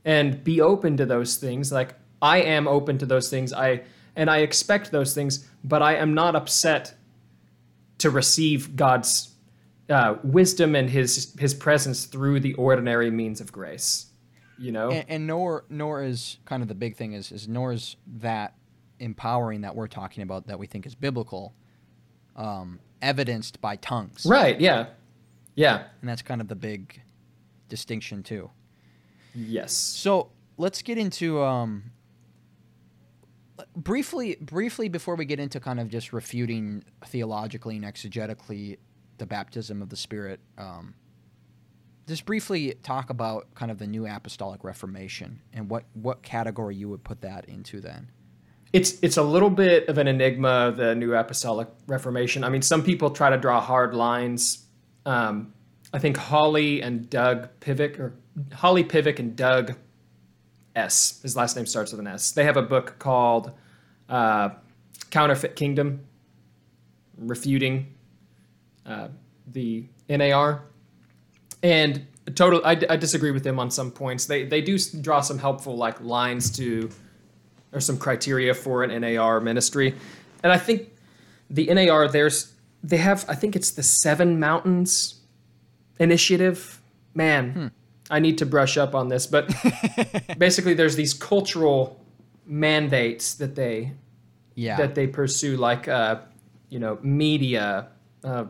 and be open to those things. Like I am open to those things. I and I expect those things, but I am not upset to receive God's uh, wisdom and his his presence through the ordinary means of grace. You know? And, and nor nor is kind of the big thing is is nor is that empowering that we're talking about that we think is biblical, um, evidenced by tongues, Right. Yeah. Yeah. and that's kind of the big distinction too. Yes. So let's get into um, briefly briefly before we get into kind of just refuting theologically and exegetically the baptism of the Spirit. Um, just briefly talk about kind of the new apostolic reformation and what what category you would put that into then. It's it's a little bit of an enigma, the New Apostolic Reformation. I mean, some people try to draw hard lines. Um, I think Holly and Doug Pivec, or Holly Pivec and Doug S. His last name starts with an S. They have a book called uh, Counterfeit Kingdom, refuting uh, the NAR. And total, I, I disagree with them on some points. They they do draw some helpful like lines to, or some criteria for an NAR ministry, and I think the NAR there's they have I think it's the Seven Mountains initiative. Man, I need to brush up on this, but basically there's these cultural mandates that they Yeah. that they pursue, like uh, you know media. Uh,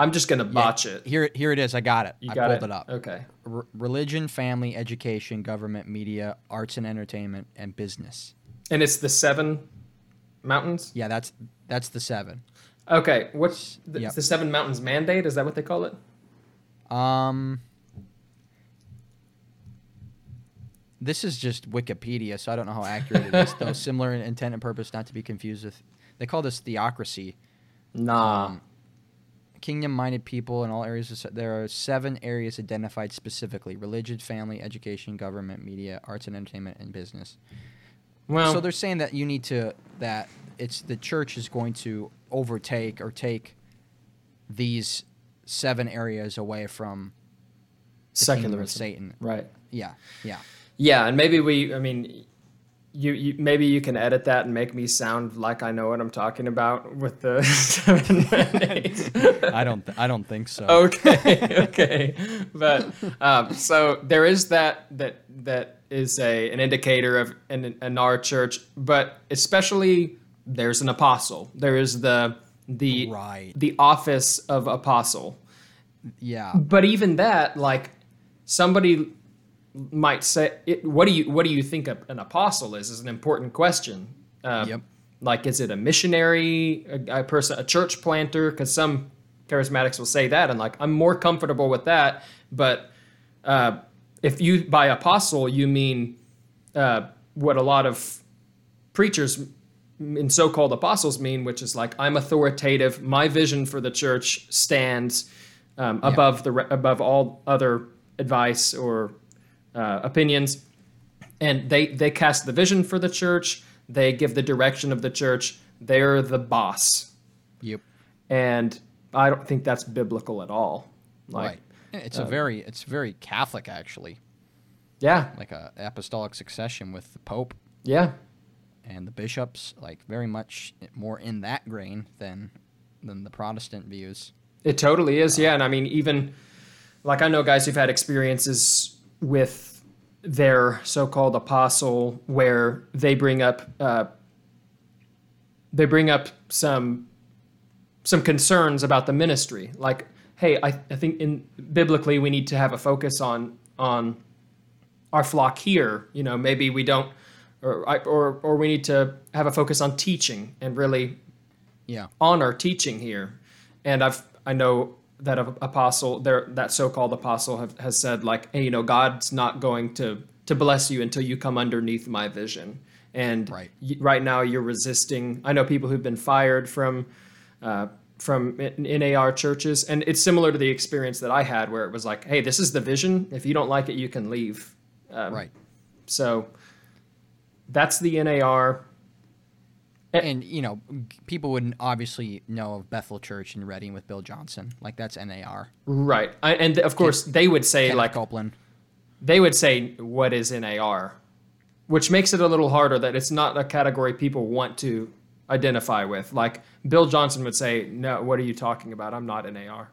I'm just gonna botch it. Here, here it is. I got it. You I got pulled it. it, up. Okay. R- religion, family, education, government, media, arts and entertainment, and business. And it's the seven mountains. Yeah, that's that's the seven. Okay, what's the, Yep. the seven mountains mandate? Is that what they call it? Um, this is just Wikipedia, so I don't know how accurate it is. Though similar in intent and purpose, not to be confused with. They call this theocracy. Nah. Um, Kingdom-minded people in all areas. Of, there are seven areas identified specifically: religion, family, education, government, media, arts and entertainment, and business. well, so they're saying that you need to that it's the church is going to overtake or take these seven areas away from kingdom Secularism. Satan. Right. Yeah, yeah. Yeah, and maybe we. I mean, you, you maybe you can edit that and make me sound like I know what I'm talking about with the seven. I don't. Th- I don't think so. okay, okay, but um, so there is that that that is a an indicator of in, in our church, but especially there's an apostle. There is the the Right. the office of apostle. Yeah. But even that, like somebody might say, it, "What do you what do you think a, an apostle is?" Is an important question. Um, Yep. Like, is it a missionary, a, a person, a church planter? Because some charismatics will say that, and like, I'm more comfortable with that. But uh, if you by apostle you mean uh, what a lot of preachers and so-called apostles mean, which is like I'm authoritative. My vision for the church stands um, above the above all other advice or uh, opinions, and they they cast the vision for the church. They give the direction of the church. They're the boss, Yep. and I don't think that's biblical at all. Like, right. It's a very. It's very Catholic actually, yeah, like a apostolic succession with the Pope yeah, and the bishops, like very much more in that grain than than the Protestant views. It totally is, yeah. And I mean, even like I know guys who've had experiences with their so-called apostle where they bring up uh, they bring up some some concerns about the ministry, like, hey, I, I think in biblically we need to have a focus on on our flock here. You know, maybe we don't, or I- or or we need to have a focus on teaching and really Yeah. honor teaching here. And I've I know that a apostle there that so-called apostle have, has said like, hey, you know, God's not going to to bless you until you come underneath my vision. And Right. y- right now you're resisting. I know people who've been fired from uh, from NAR churches, and it's similar to the experience that I had, where it was like, hey, this is the vision. If you don't like it, you can leave. Um, Right. So that's the NAR. Eh. And you know, people wouldn't obviously know of Bethel Church in Redding with Bill Johnson. Like that's NAR. Right. I, and of course, they would say like Copeland. they would say what is NAR, which makes it a little harder that it's not a category people want to identify with. Like Bill Johnson would say, "No, what are you talking about? I'm not NAR."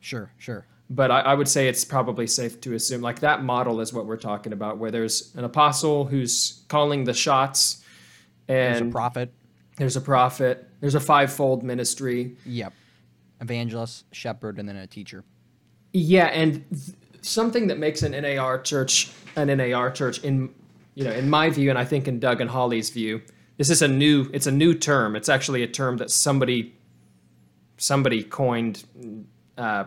Sure. Sure. But I, I would say it's probably safe to assume like that model is what we're talking about, where there's an apostle who's calling the shots, There's a and prophet. There's a prophet, there's a fivefold ministry, Yep. Evangelist, shepherd, and then a teacher. Yeah, and th- something that makes an NAR church an NAR church in you know in my view, and I think in Doug and Holly's view, this is a new it's a new term. It's actually a term that somebody somebody coined uh,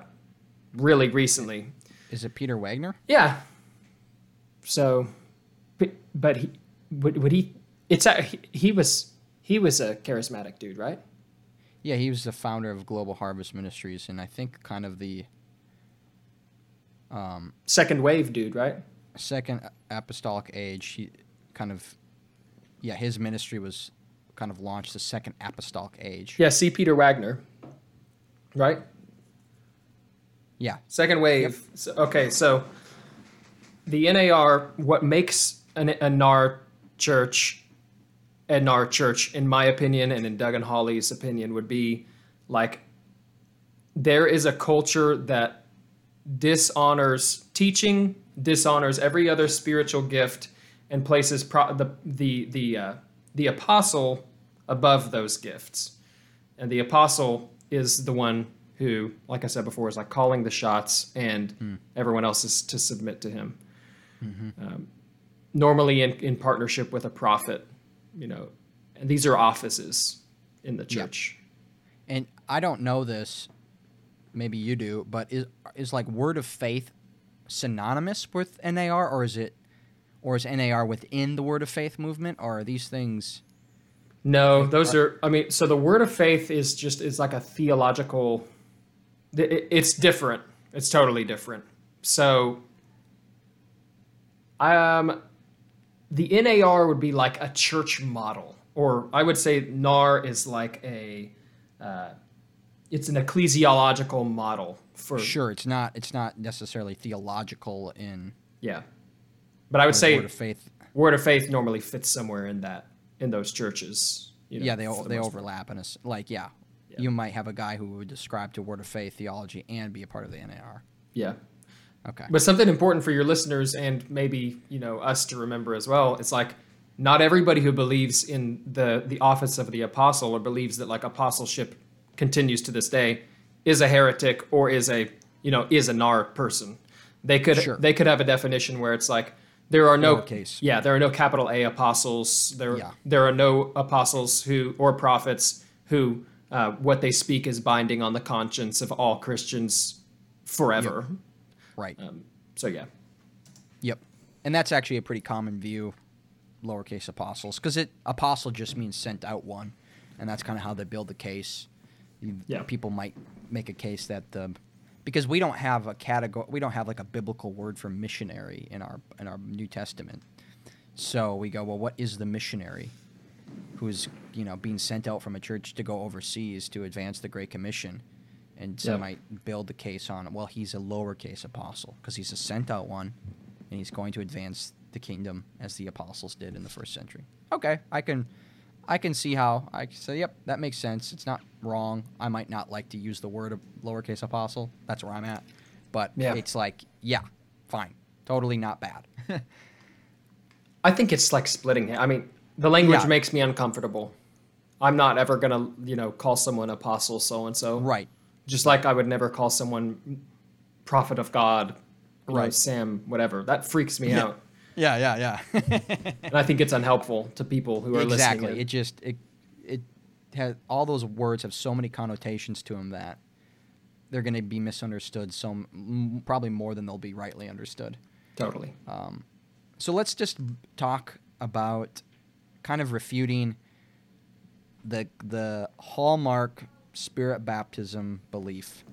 really recently. Is it Peter Wagner? Yeah. So, but, but he would, would he? It's he was he was a charismatic dude, right? Yeah, he was the founder of Global Harvest Ministries, and I think kind of the um, Second wave dude, right? second apostolic age. He kind of, yeah, his ministry was kind of launched the second apostolic age. Yeah, see Peter Wagner, right? Yeah. Second wave. So, okay, so the NAR, what makes an, a NAR church a our church, in my opinion, and in Doug and Holly's opinion, would be like there is a culture that dishonors teaching, dishonors every other spiritual gift, and places pro- the the the uh, the apostle above those gifts. And the apostle is the one who, like I said before, is like calling the shots, and everyone else is to submit to him. Um, normally, in, in partnership with a prophet, you know, and these are offices in the Yeah. church. And I don't know this, maybe you do, but is is like word of faith synonymous with NAR, or is it, or is NAR within the word of faith movement, or are these things? No, those are. I mean, so the word of faith is just is like a theological. It's different. It's totally different. So, um, the NAR would be like a church model, or I would say NAR is like a uh, it's an ecclesiological model for Sure, it's not it's not necessarily theological in yeah. But I would say word of faith. word of faith normally fits somewhere in that in those churches. You know, yeah, they o- the they most part. overlap in a like yeah. Yeah. You might have a guy who would describe to word of faith theology and be a part of the NAR. Yeah. Okay. But something important for your listeners and maybe, you know, us to remember as well, it's like not everybody who believes in the the office of the apostle or believes that like apostleship continues to this day is a heretic or is a, you know, is a nar person. They could Sure. they could have a definition where it's like there are no Lowercase. Yeah, there are no capital A apostles. There Yeah. there are no apostles who or prophets who uh, what they speak is binding on the conscience of all Christians forever. Right. Um, so yeah. Yep. And that's actually a pretty common view, lowercase apostles, because it apostle just means sent out one, and that's kind of how they build the case. You- Yeah. People might make a case that the because we don't have a category, we don't have like a biblical word for missionary in our in our New Testament. So we go, well, what is the missionary? Who's you know being sent out from a church to go overseas to advance the Great Commission, and some Yeah. might build the case on well he's a lowercase apostle because he's a sent out one, and he's going to advance the kingdom as the apostles did in the first century. Okay, I can, I can see how I can say yep that makes sense. It's not wrong. I might not like to use the word of lowercase apostle. That's where I'm at, but Yeah. it's like yeah, fine, totally not bad. I think it's like splitting. I mean, the language Yeah. makes me uncomfortable. I'm not ever gonna, you know, call someone apostle so and so. right. Just like I would never call someone prophet of God. you know, Right. Sam, whatever. That freaks me Yeah. out, Yeah, yeah, yeah. and I think it's unhelpful to people who are exactly. listening. It just it it has all those words have so many connotations to them that they're going to be misunderstood. So m- probably more than they'll be rightly understood. totally. Um, so let's just talk about kind of refuting the the hallmark spirit baptism belief.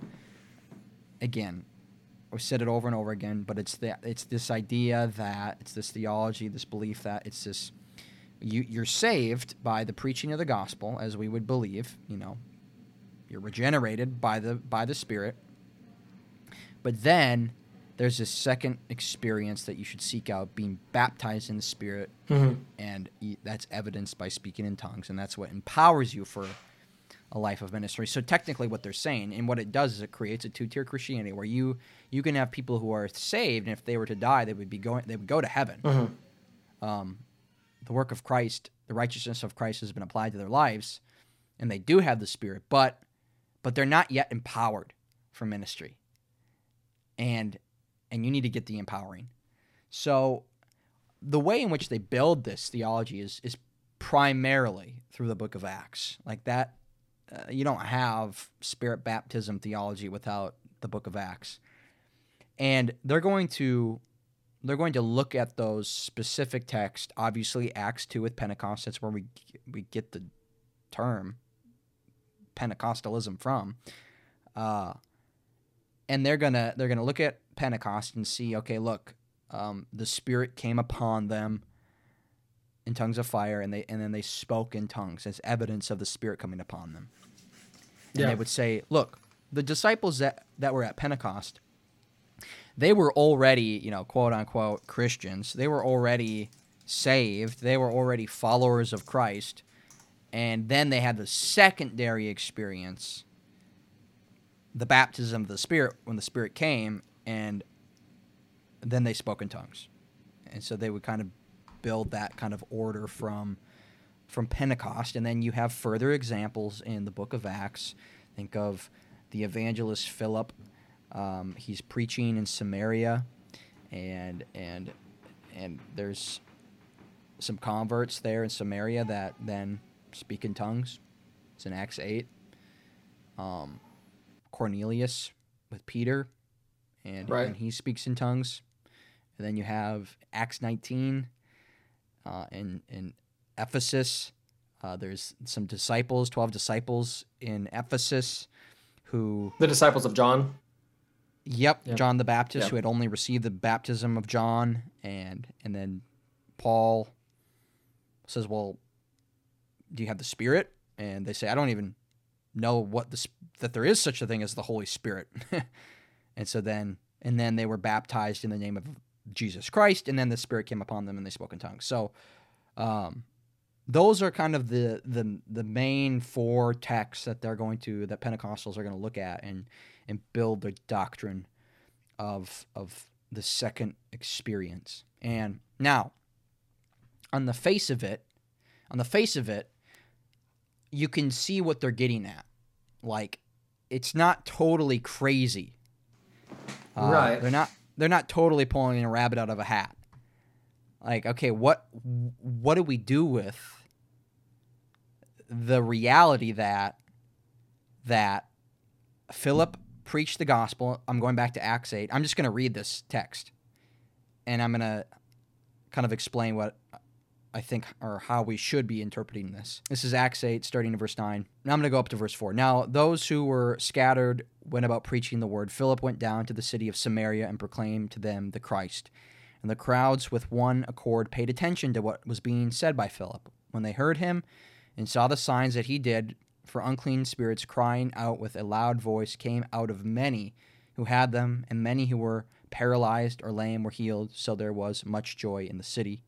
Again, we said it over and over again, but it's that it's this idea that it's this theology, this belief that it's this you you're saved by the preaching of the gospel, as we would believe. You know, you're regenerated by the by the Spirit. But then there's this second experience that you should seek out being baptized in the Spirit, mm-hmm. and that's evidenced by speaking in tongues, and that's what empowers you for a life of ministry. So technically, what they're saying and what it does is it creates a two-tier Christianity where you you can have people who are saved, and if they were to die, they would be going they would go to heaven. Um, the work of Christ, the righteousness of Christ has been applied to their lives, and they do have the Spirit, but but they're not yet empowered for ministry. And and you need to get the empowering. So the way in which they build this theology is is primarily through the book of Acts. Like that uh, you don't have spirit baptism theology without the book of Acts. And they're going to they're going to look at those specific texts. Obviously, Acts two with Pentecost. That's where we we get the term Pentecostalism from. Uh, and they're gonna they're gonna look at Pentecost and see. Okay, look, um, the Spirit came upon them in tongues of fire, and they and then they spoke in tongues as evidence of the Spirit coming upon them. And Yeah. they would say, look, the disciples that that were at Pentecost they were already, you know, quote unquote Christians. They were already saved. They were already followers of Christ. And then they had the secondary experience, the baptism of the Spirit, when the Spirit came, and then they spoke in tongues. And so they would kind of build that kind of order from from Pentecost. And then you have further examples in the book of Acts. Think of the evangelist Philip um, he's preaching in Samaria, and and and there's some converts there in Samaria that then speak in tongues. It's in Acts eight. Um, Cornelius with Peter, and Right. and he speaks in tongues. And then you have Acts nineteen, uh, in in Ephesus. Uh, there's some disciples, twelve disciples in Ephesus, who The disciples of John. Yep, Yep. John the Baptist, Yep. who had only received the baptism of John, and and then Paul says, "Well, do you have the Spirit?" And they say, "I don't even, know what the that there is such a thing as the Holy Spirit. and so then and then they were baptized in the name of Jesus Christ, and then the Spirit came upon them and they spoke in tongues. So um, those are kind of the the the main four texts that they're going to that Pentecostals are going to look at and and build their doctrine of of the second experience. And now, on the face of it, on the face of it, you can see what they're getting at. Like, it's not totally crazy. Uh, right. They're not. They're not totally pulling a rabbit out of a hat. Like, okay, what what do we do with the reality that that Philip preached the gospel? I'm going back to Acts 8. I'm just going to read this text and I'm going to kind of explain what I think or how we should be interpreting this. This is Acts 8, starting in verse 9. Now I'm going to go up to verse 4. Now, those who were scattered went about preaching the word. Philip went down to the city of Samaria and proclaimed to them the Christ. And the crowds, with one accord, paid attention to what was being said by Philip. When they heard him and saw the signs that he did, for unclean spirits crying out with a loud voice came out of many who had them, and many who were paralyzed or lame were healed, so there was much joy in the city.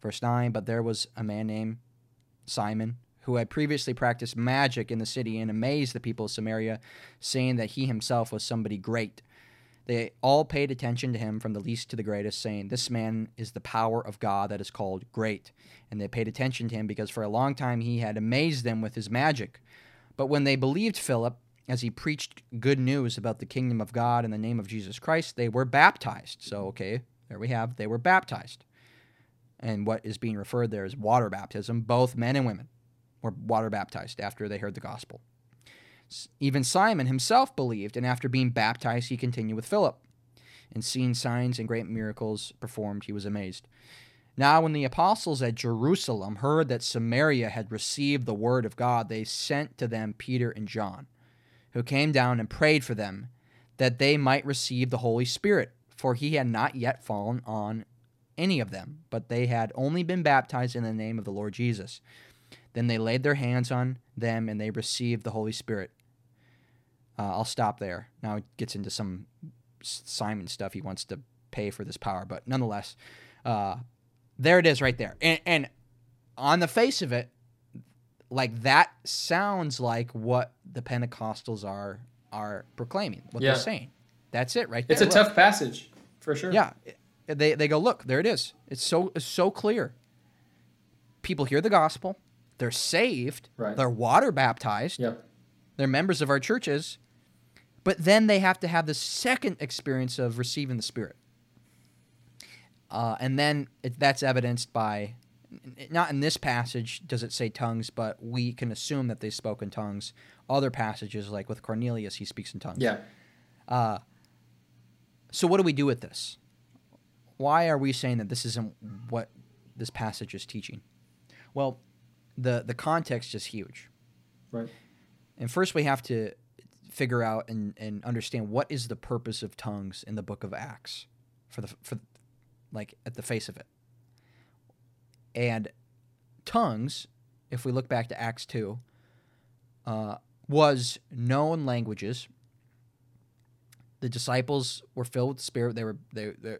Verse 9 But there was a man named Simon who had previously practiced magic in the city and amazed the people of Samaria, saying that he himself was somebody great. They all paid attention to him from the least to the greatest, saying, This man is the power of God that is called great. And they paid attention to him because for a long time he had amazed them with his magic. But when they believed Philip, as he preached good news about the kingdom of God in the name of Jesus Christ, they were baptized. So, okay, there we have, they were baptized and what is being referred there is water baptism. Both men and women were water baptized after they heard the gospel. Even Simon himself believed, and after being baptized, he continued with Philip. And seeing signs and great miracles performed, he was amazed. Now, when the apostles at Jerusalem heard that Samaria had received the word of God, they sent to them Peter and John, who came down and prayed for them that they might receive the Holy Spirit, for he had not yet fallen on any of them, but they had only been baptized in the name of the Lord Jesus. Then they laid their hands on them and they received the Holy Spirit. Uh, I'll stop there. Now it gets into some Simon stuff. He wants to pay for this power, but nonetheless, uh, there it is right there. And, and on the face of it, like that sounds like what the Pentecostals are are proclaiming, what yeah. they're saying. That's it, right there. It's a Look. tough passage for sure. Yeah, they they go, look, there it is. It's so it's so clear. People hear the gospel, they're saved, right. they're water baptized, yep. they're members of our churches, but then they have to have the second experience of receiving the Spirit. Uh, and then it, that's evidenced by, not in this passage does it say tongues, but we can assume that they spoke in tongues. Other passages, like with Cornelius, he speaks in tongues. Yeah. Uh, so what do we do with this? Why are we saying that this isn't what this passage is teaching? Well, the the context is huge. Right. And first we have to figure out and, and understand what is the purpose of tongues in the book of Acts for the for like at the face of it. And tongues, if we look back to Acts 2, uh, was known languages. The disciples were filled with the Spirit. They were they, they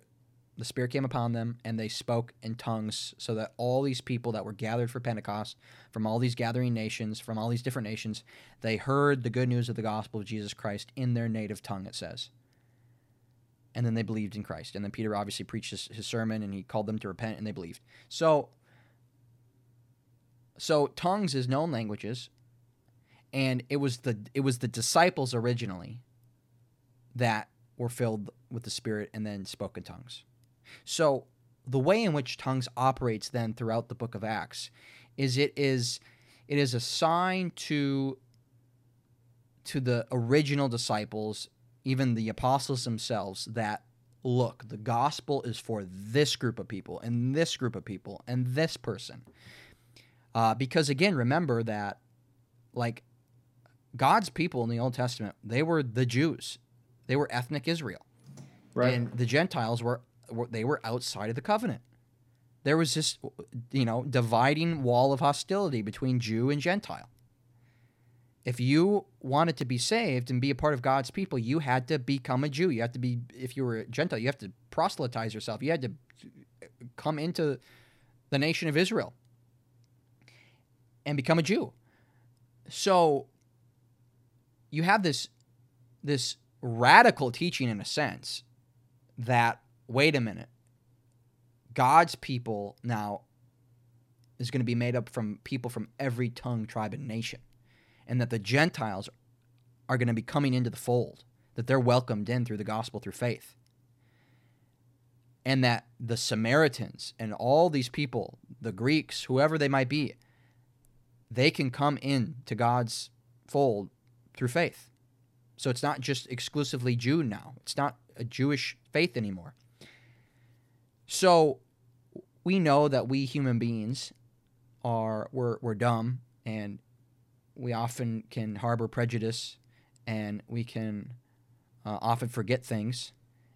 the Spirit came upon them, and they spoke in tongues, so that all these people that were gathered for Pentecost, from all these gathering nations, from all these different nations, they heard the good news of the gospel of Jesus Christ in their native tongue, it says. And then they believed in Christ. And then Peter obviously preached his, his sermon, and he called them to repent, and they believed. So, so tongues is known languages, and it was the it was the disciples originally that were filled with the Spirit and then spoke in tongues. So the way in which tongues operates then throughout the book of Acts is it is it is a sign to to the original disciples, even the apostles themselves, that look, the gospel is for this group of people and this group of people and this person. Uh, because again, remember that like God's people in the Old Testament, they were the Jews. They were ethnic Israel. Right. And the Gentiles were they were outside of the covenant. There was this, you know, dividing wall of hostility between Jew and Gentile. if you wanted to be saved and be a part of God's people, you had to become a Jew. You had to be, if you were a Gentile, you have to proselytize yourself. You had to come into the nation of Israel and become a Jew. So you have this this radical teaching in a sense that wait a minute. God's people now is going to be made up from people from every tongue, tribe, and nation and that the Gentiles are going to be coming into the fold, that they're welcomed in through the gospel through faith. And that the Samaritans and all these people, the Greeks, whoever they might be, they can come in to God's fold through faith. So it's not just exclusively Jew now. It's not a Jewish faith anymore. So we know that we human beings are we're, we're dumb and we often can harbor prejudice and we can uh, often forget things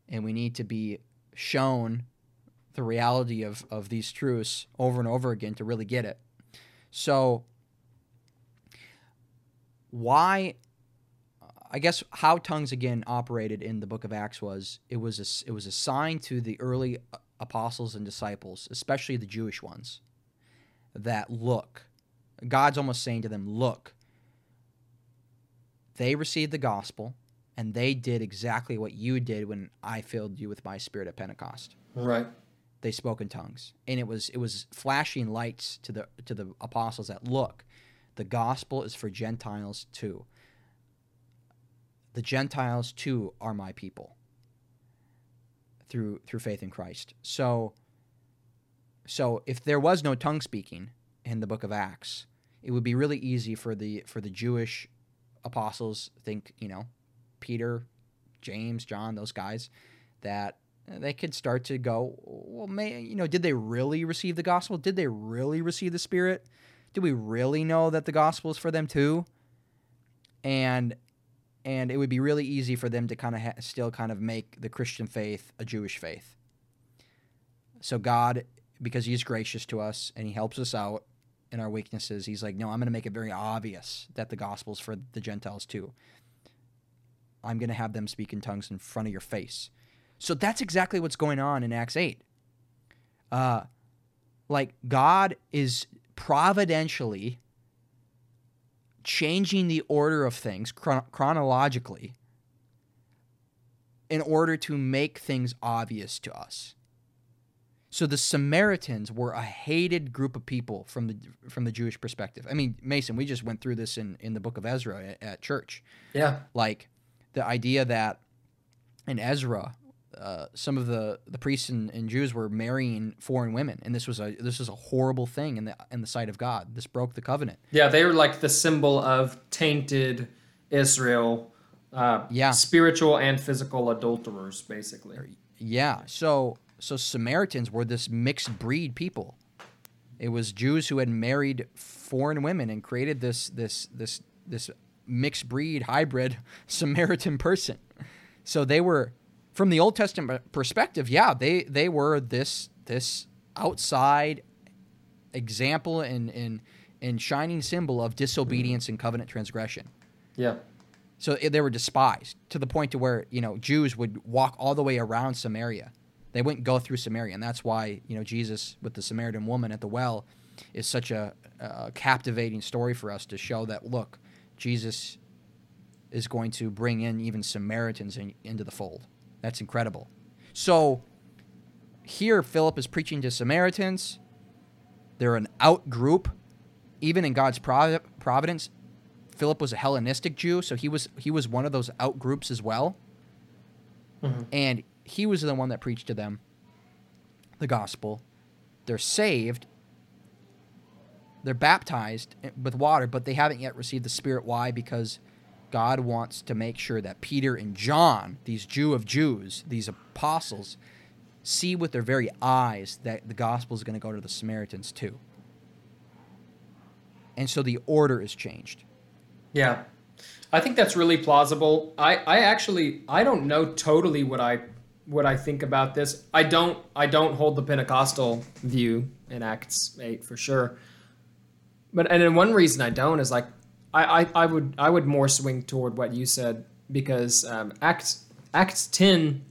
and we need to be shown the reality of, of these truths over and over again to really get it. So why i guess how tongues again operated in the book of acts was it was a, it was a sign to the early uh, apostles and disciples especially the jewish ones that look God's almost saying to them, look, they received the gospel and they did exactly what you did when I filled you with my spirit at Pentecost. Right. They spoke in tongues. And it was it was flashing lights to the to the apostles that look, the gospel is for Gentiles too. The Gentiles too are my people through through faith in Christ. So so if there was no tongue speaking in the book of Acts, it would be really easy for the for the Jewish apostles, think you know, Peter, James, John, those guys, that they could start to go, well, may you know, did they really receive the gospel? Did they really receive the Spirit? Do we really know that the gospel is for them too? And and it would be really easy for them to kind of ha- still kind of make the Christian faith a Jewish faith. So God, because He's gracious to us and He helps us out, in our weaknesses. He's like, no, I'm going to make it very obvious that the gospel's for the Gentiles too. I'm going to have them speak in tongues in front of your face. So that's exactly what's going on in Acts 8. Uh, like, God is providentially changing the order of things chron- chronologically in order to make things obvious to us. So the Samaritans were a hated group of people from the from the Jewish perspective. I mean, Mason, we just went through this in in the book of Ezra at, at church. Yeah. Like the idea that in Ezra, uh, some of the, the priests and, and, Jews were marrying foreign women, and this was a this was a horrible thing in the in the sight of God. This broke the covenant. Yeah, they were like the symbol of tainted Israel. Uh, yeah, spiritual and physical adulterers, basically. Yeah. So so Samaritans were this mixed breed people. It was Jews who had married foreign women and created this this this this mixed breed hybrid Samaritan person. So they were from the Old Testament perspective, yeah, they they were this this outside example and and and shining symbol of disobedience and covenant transgression. Yeah. So eh, they were despised to the point to where you know Jews would walk all the way around Samaria they wouldn't go through Samaria, and that's why you know Jesus with the Samaritan woman at the well is such a, a captivating story for us to show that look, Jesus is going to bring in even Samaritans in, into the fold. That's incredible. So here, Philip is preaching to Samaritans. They're an out group, even in God's providence. Philip was a Hellenistic Jew, so he was he was one of those out groups as well. Mm-hmm. And he was the one that preached to them the gospel. They're saved. They're baptized with water, but they haven't yet received the Spirit. Why? Because God wants to make sure that Peter and John, these Jew of Jews, these apostles, see with their very eyes that the gospel is going to go to the Samaritans too. And so the order is changed. Yeah. I think that's really plausible. I, I actually I don't know totally what I what I think about this. I don't I don't hold the Pentecostal view in Acts eight for sure. But and then one reason I don't is like I, I, I would I would more swing toward what you said because um, Acts Acts ten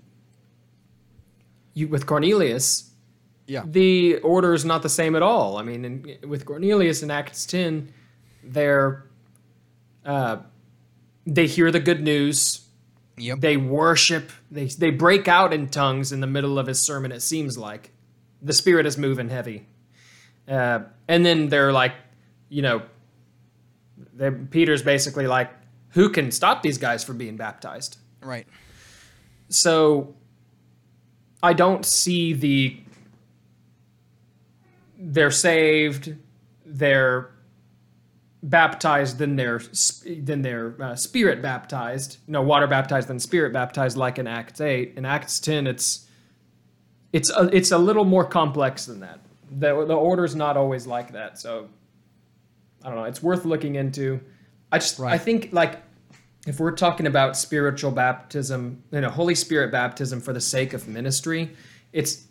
you with Cornelius Yeah. the order is not the same at all. I mean, in, with Cornelius in Acts 10, they're, uh, they hear the good news. Yep. They worship. They, they break out in tongues in the middle of his sermon, it seems like. The Spirit is moving heavy. Uh, and then they're like, you know, they're, Peter's basically like, who can stop these guys from being baptized? Right. so I don't see the they're saved, they're baptized, then they're then they're uh, spirit baptized. You know, water baptized, then spirit baptized, like in Acts eight. In Acts ten, it's it's a, it's a little more complex than that. The the order's not always like that. So I don't know. It's worth looking into. I just I think like if we're talking about spiritual baptism, you know, Holy Spirit baptism for the sake of ministry, it's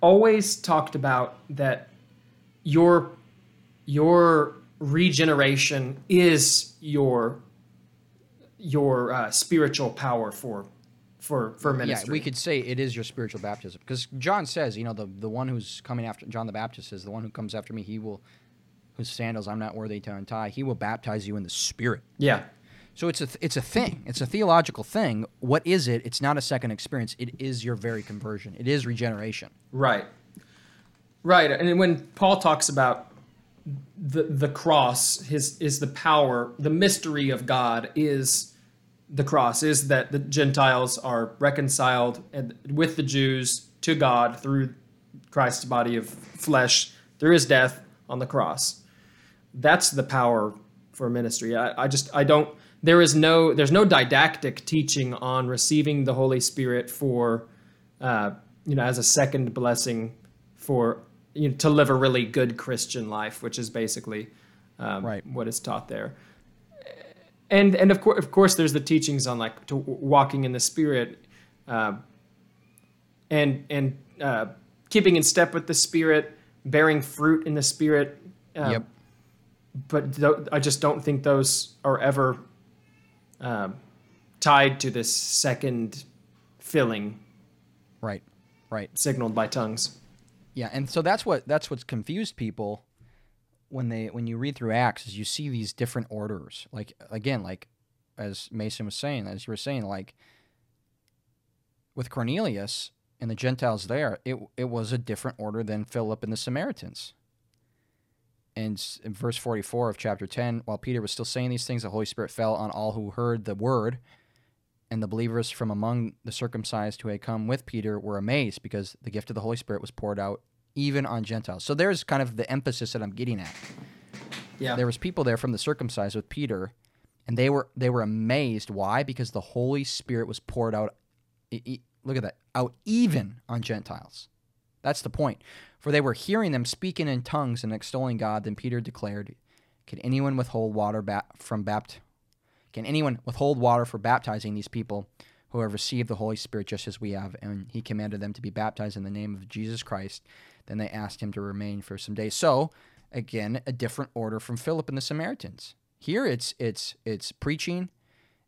always talked about that your your regeneration is your your uh, spiritual power for for for ministry. Yeah, we could say it is your spiritual baptism because John says, you know, the the one who's coming after John the Baptist is the one who comes after me, he will, whose sandals I'm not worthy to untie, he will baptize you in the Spirit. Yeah, So it's a th- it's a thing. It's a theological thing. What is it? It's not a second experience. It is your very conversion. It is regeneration. right, right. And when Paul talks about the the cross, his is the power, the mystery of God is the cross is that the Gentiles are reconciled and with the Jews to God through Christ's body of flesh through his death on the cross. That's the power for ministry. I, I just I don't there is no there's no didactic teaching on receiving the Holy Spirit for uh, you know as a second blessing for you know, to live a really good Christian life, which is basically um, Right. what is taught there and and of course of course there's the teachings on like to walking in the spirit uh, and and uh, keeping in step with the spirit bearing fruit in the spirit um, Yep. But th- i just don't think those are ever um, tied to this second filling Right. Right. signaled by tongues Yeah, and so that's what that's what's confused people when they when you read through Acts is you see these different orders. Like again, like as Mason was saying, as you were saying, like with Cornelius and the Gentiles there, it it was a different order than Philip and the Samaritans. And in verse 44 of chapter 10, while Peter was still saying these things, the Holy Spirit fell on all who heard the word. And the believers from among the circumcised who had come with Peter were amazed because the gift of the Holy Spirit was poured out even on Gentiles. So there's kind of the emphasis that I'm getting at. yeah There was people there from the circumcised with Peter, and they were they were amazed. Why? Because the Holy Spirit was poured out. e- e- look at that, out even on Gentiles. That's the point. For they were hearing them speaking in tongues and extolling God. Then Peter declared, "Can anyone withhold water ba- from bapt? Can anyone withhold water for baptizing these people who have received the Holy Spirit just as we have?" And he commanded them to be baptized in the name of Jesus Christ. Then they asked him to remain for some days. So, again, a different order from Philip and the Samaritans. Here, it's it's it's preaching,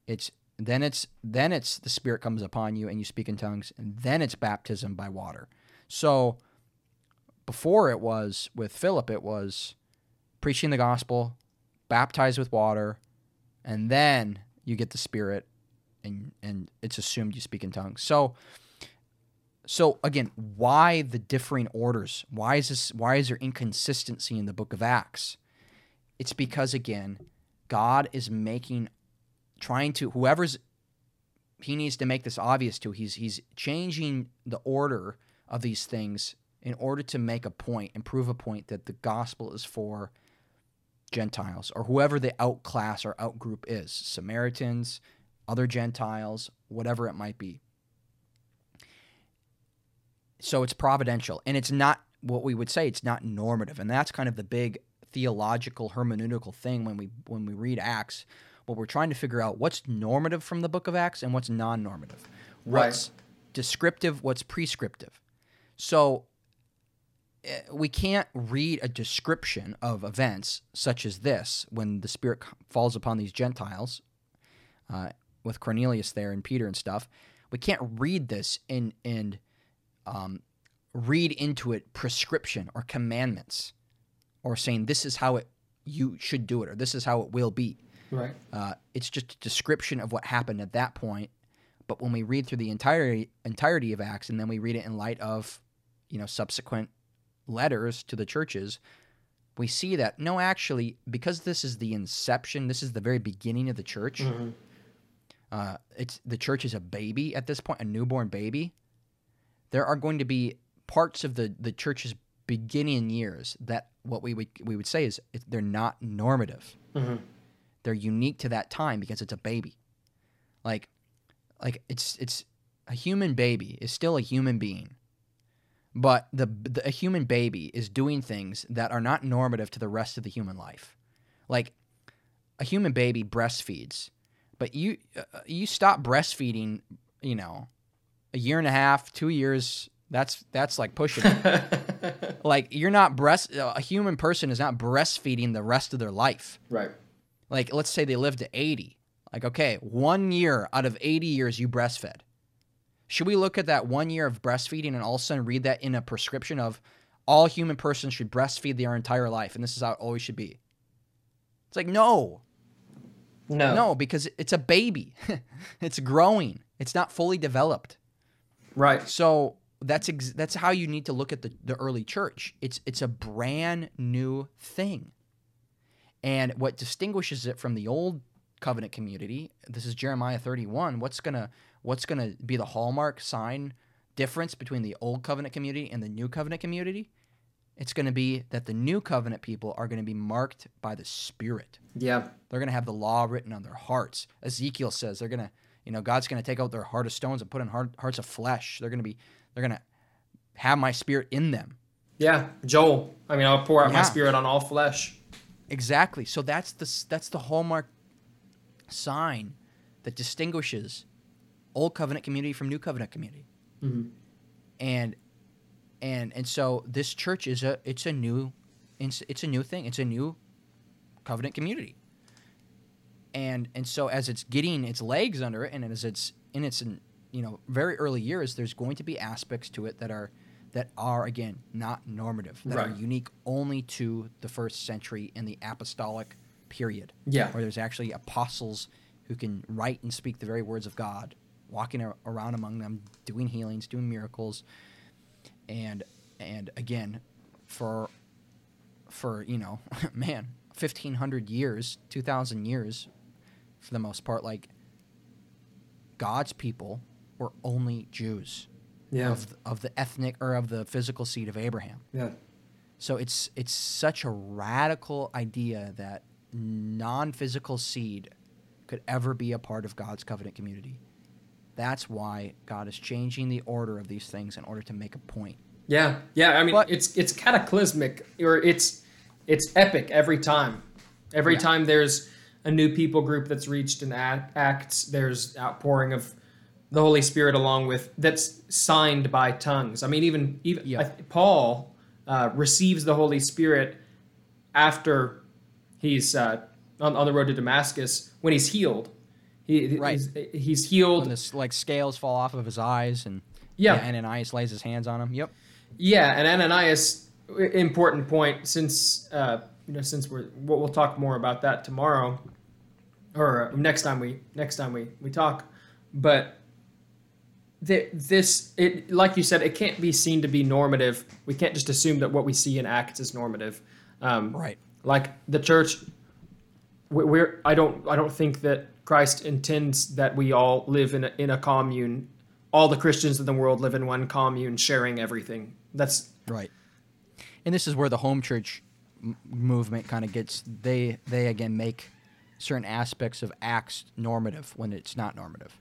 it's then it's then it's the Spirit comes upon you and you speak in tongues, and then it's baptism by water. So, before it was with Philip, it was preaching the gospel, baptized with water, and then you get the Spirit, and and it's assumed you speak in tongues. So. So again, why the differing orders? Why is this why is there inconsistency in the book of Acts? It's because again, God is making trying to whoever's he needs to make this obvious to. He's he's changing the order of these things in order to make a point and prove a point that the gospel is for Gentiles or whoever the outclass or outgroup is, Samaritans, other Gentiles, whatever it might be. So it's providential and it's not what we would say it's not normative and that's kind of the big theological hermeneutical thing when we when we read Acts what we're trying to figure out what's normative from the book of Acts and what's non-normative. Right. What's descriptive, what's prescriptive. So we can't read a description of events such as this when the Spirit falls upon these Gentiles, uh, with Cornelius there and Peter and stuff. We can't read this and and um, read into it prescription or commandments, or saying this is how it you should do it or this is how it will be. Right. Uh, it's just a description of what happened at that point. But when we read through the entirety entirety of Acts, and then we read it in light of, you know, subsequent letters to the churches, we see that no, actually, because this is the inception, this is the very beginning of the church. Mhm. Uh, it's the church is a baby at this point, a newborn baby. There are going to be parts of the the church's beginning years that what we would we would say is they're not normative Mhm. they're unique to that time because it's a baby. Like like it's it's a human baby is still a human being. But the, the a human baby is doing things that are not normative to the rest of the human life. Like a human baby breastfeeds, but you uh, you stop breastfeeding, you know, a year and a half, 2 years, that's that's like pushing it. like you're not breast a human person is not breastfeeding the rest of their life right. like let's say they live to 80 like okay one year out of 80 years you breastfed should we look at that one year of breastfeeding and all of a sudden read that in a prescription of all human persons should breastfeed their entire life and this is how it always should be it's like no No. no because it's a baby it's growing it's not fully developed Right. so that's ex- that's how you need to look at the, the early church. It's it's a brand new thing. And what distinguishes it from the old covenant community, this is Jeremiah 31, what's going to what's going to be the hallmark sign difference between the old covenant community and the new covenant community? It's going to be that the new covenant people are going to be marked by the spirit. Yeah. They're going to have the law written on their hearts. Ezekiel says they're going to, you know, God's going to take out their heart of stones and put in heart, hearts of flesh. They're going to be, they're going to have my spirit in them. Yeah. Joel. I mean, I'll pour out my spirit on all flesh. Exactly. So that's the that's the hallmark sign that distinguishes old covenant community from new covenant community. Mhm. And and and so this church is a it's a new it's, it's a new thing. It's a new covenant community. And and so as it's getting its legs under it and as it's in its you know very early years there's going to be aspects to it that are that are again not normative that are unique only to the first century and the apostolic period Yeah. where there's actually apostles who can write and speak the very words of God, walking ar- around among them, doing healings, doing miracles, and and again, for for you know, man, fifteen hundred years, two thousand years, for the most part, like God's people were only Jews Yeah. of of the ethnic or of the physical seed of Abraham. Yeah. So it's it's such a radical idea that non-physical seed could ever be a part of God's covenant community. That's why God is changing the order of these things in order to make a point. Yeah, yeah. I mean, But- it's it's cataclysmic, or it's it's epic every time. Every Yeah. time there's a new people group that's reached in Act- Acts, there's outpouring of the Holy Spirit along with that's signed by tongues. I mean, even even Yeah. I Paul uh, receives the Holy Spirit after he's uh, on, on the road to Damascus when he's healed. He, Right. he's, he's healed. When this like scales fall off of his eyes and Yeah. Ananias lays his hands on him. Yep. Yeah, and Ananias, important point. Since uh, you know, since we're we'll, we'll talk more about that tomorrow, or next time we next time we we talk. But th- this, it like you said, it can't be seen to be normative. We can't just assume that what we see in Acts is normative. Um, Right. like the church we're i don't i don't think that christ intends that we all live in a, in a commune all the christians in the world live in one commune sharing everything that's Right. And this is where the home church m- movement kind of gets they they again make certain aspects of acts normative when it's not normative.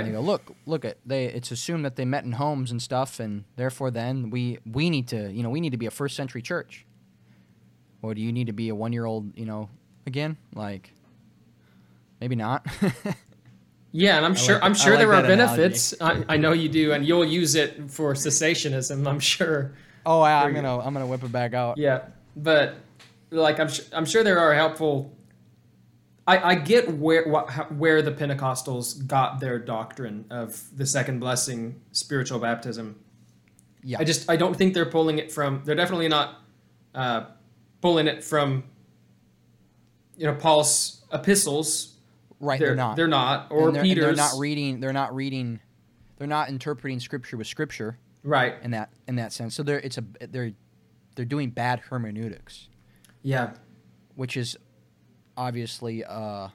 And they go, look, look at they. It's assumed that they met in homes and stuff, and therefore, then we we need to, you know, we need to be a first century church. Or do you need to be a one year old, you know, again? Like, maybe not. Yeah, and I'm sure like- I'm sure like there are benefits. I, I know you do, and you'll use it for cessationism. I'm sure. Oh, I, I'm gonna I'm gonna whip it back out. Yeah, but like I'm, I'm sure there are helpful. I, I get where wh- where the Pentecostals got their doctrine of the second blessing, spiritual baptism. Yeah. I just I don't think they're pulling it from. They're definitely not uh, pulling it from. You know Paul's epistles. Right. They're, They're, not. They're not. Or they're, Peter's. they're not reading. They're not reading. They're not interpreting scripture with scripture right. in that in that sense. So they're it's a they're they're doing bad hermeneutics, Yeah. which is obviously uh,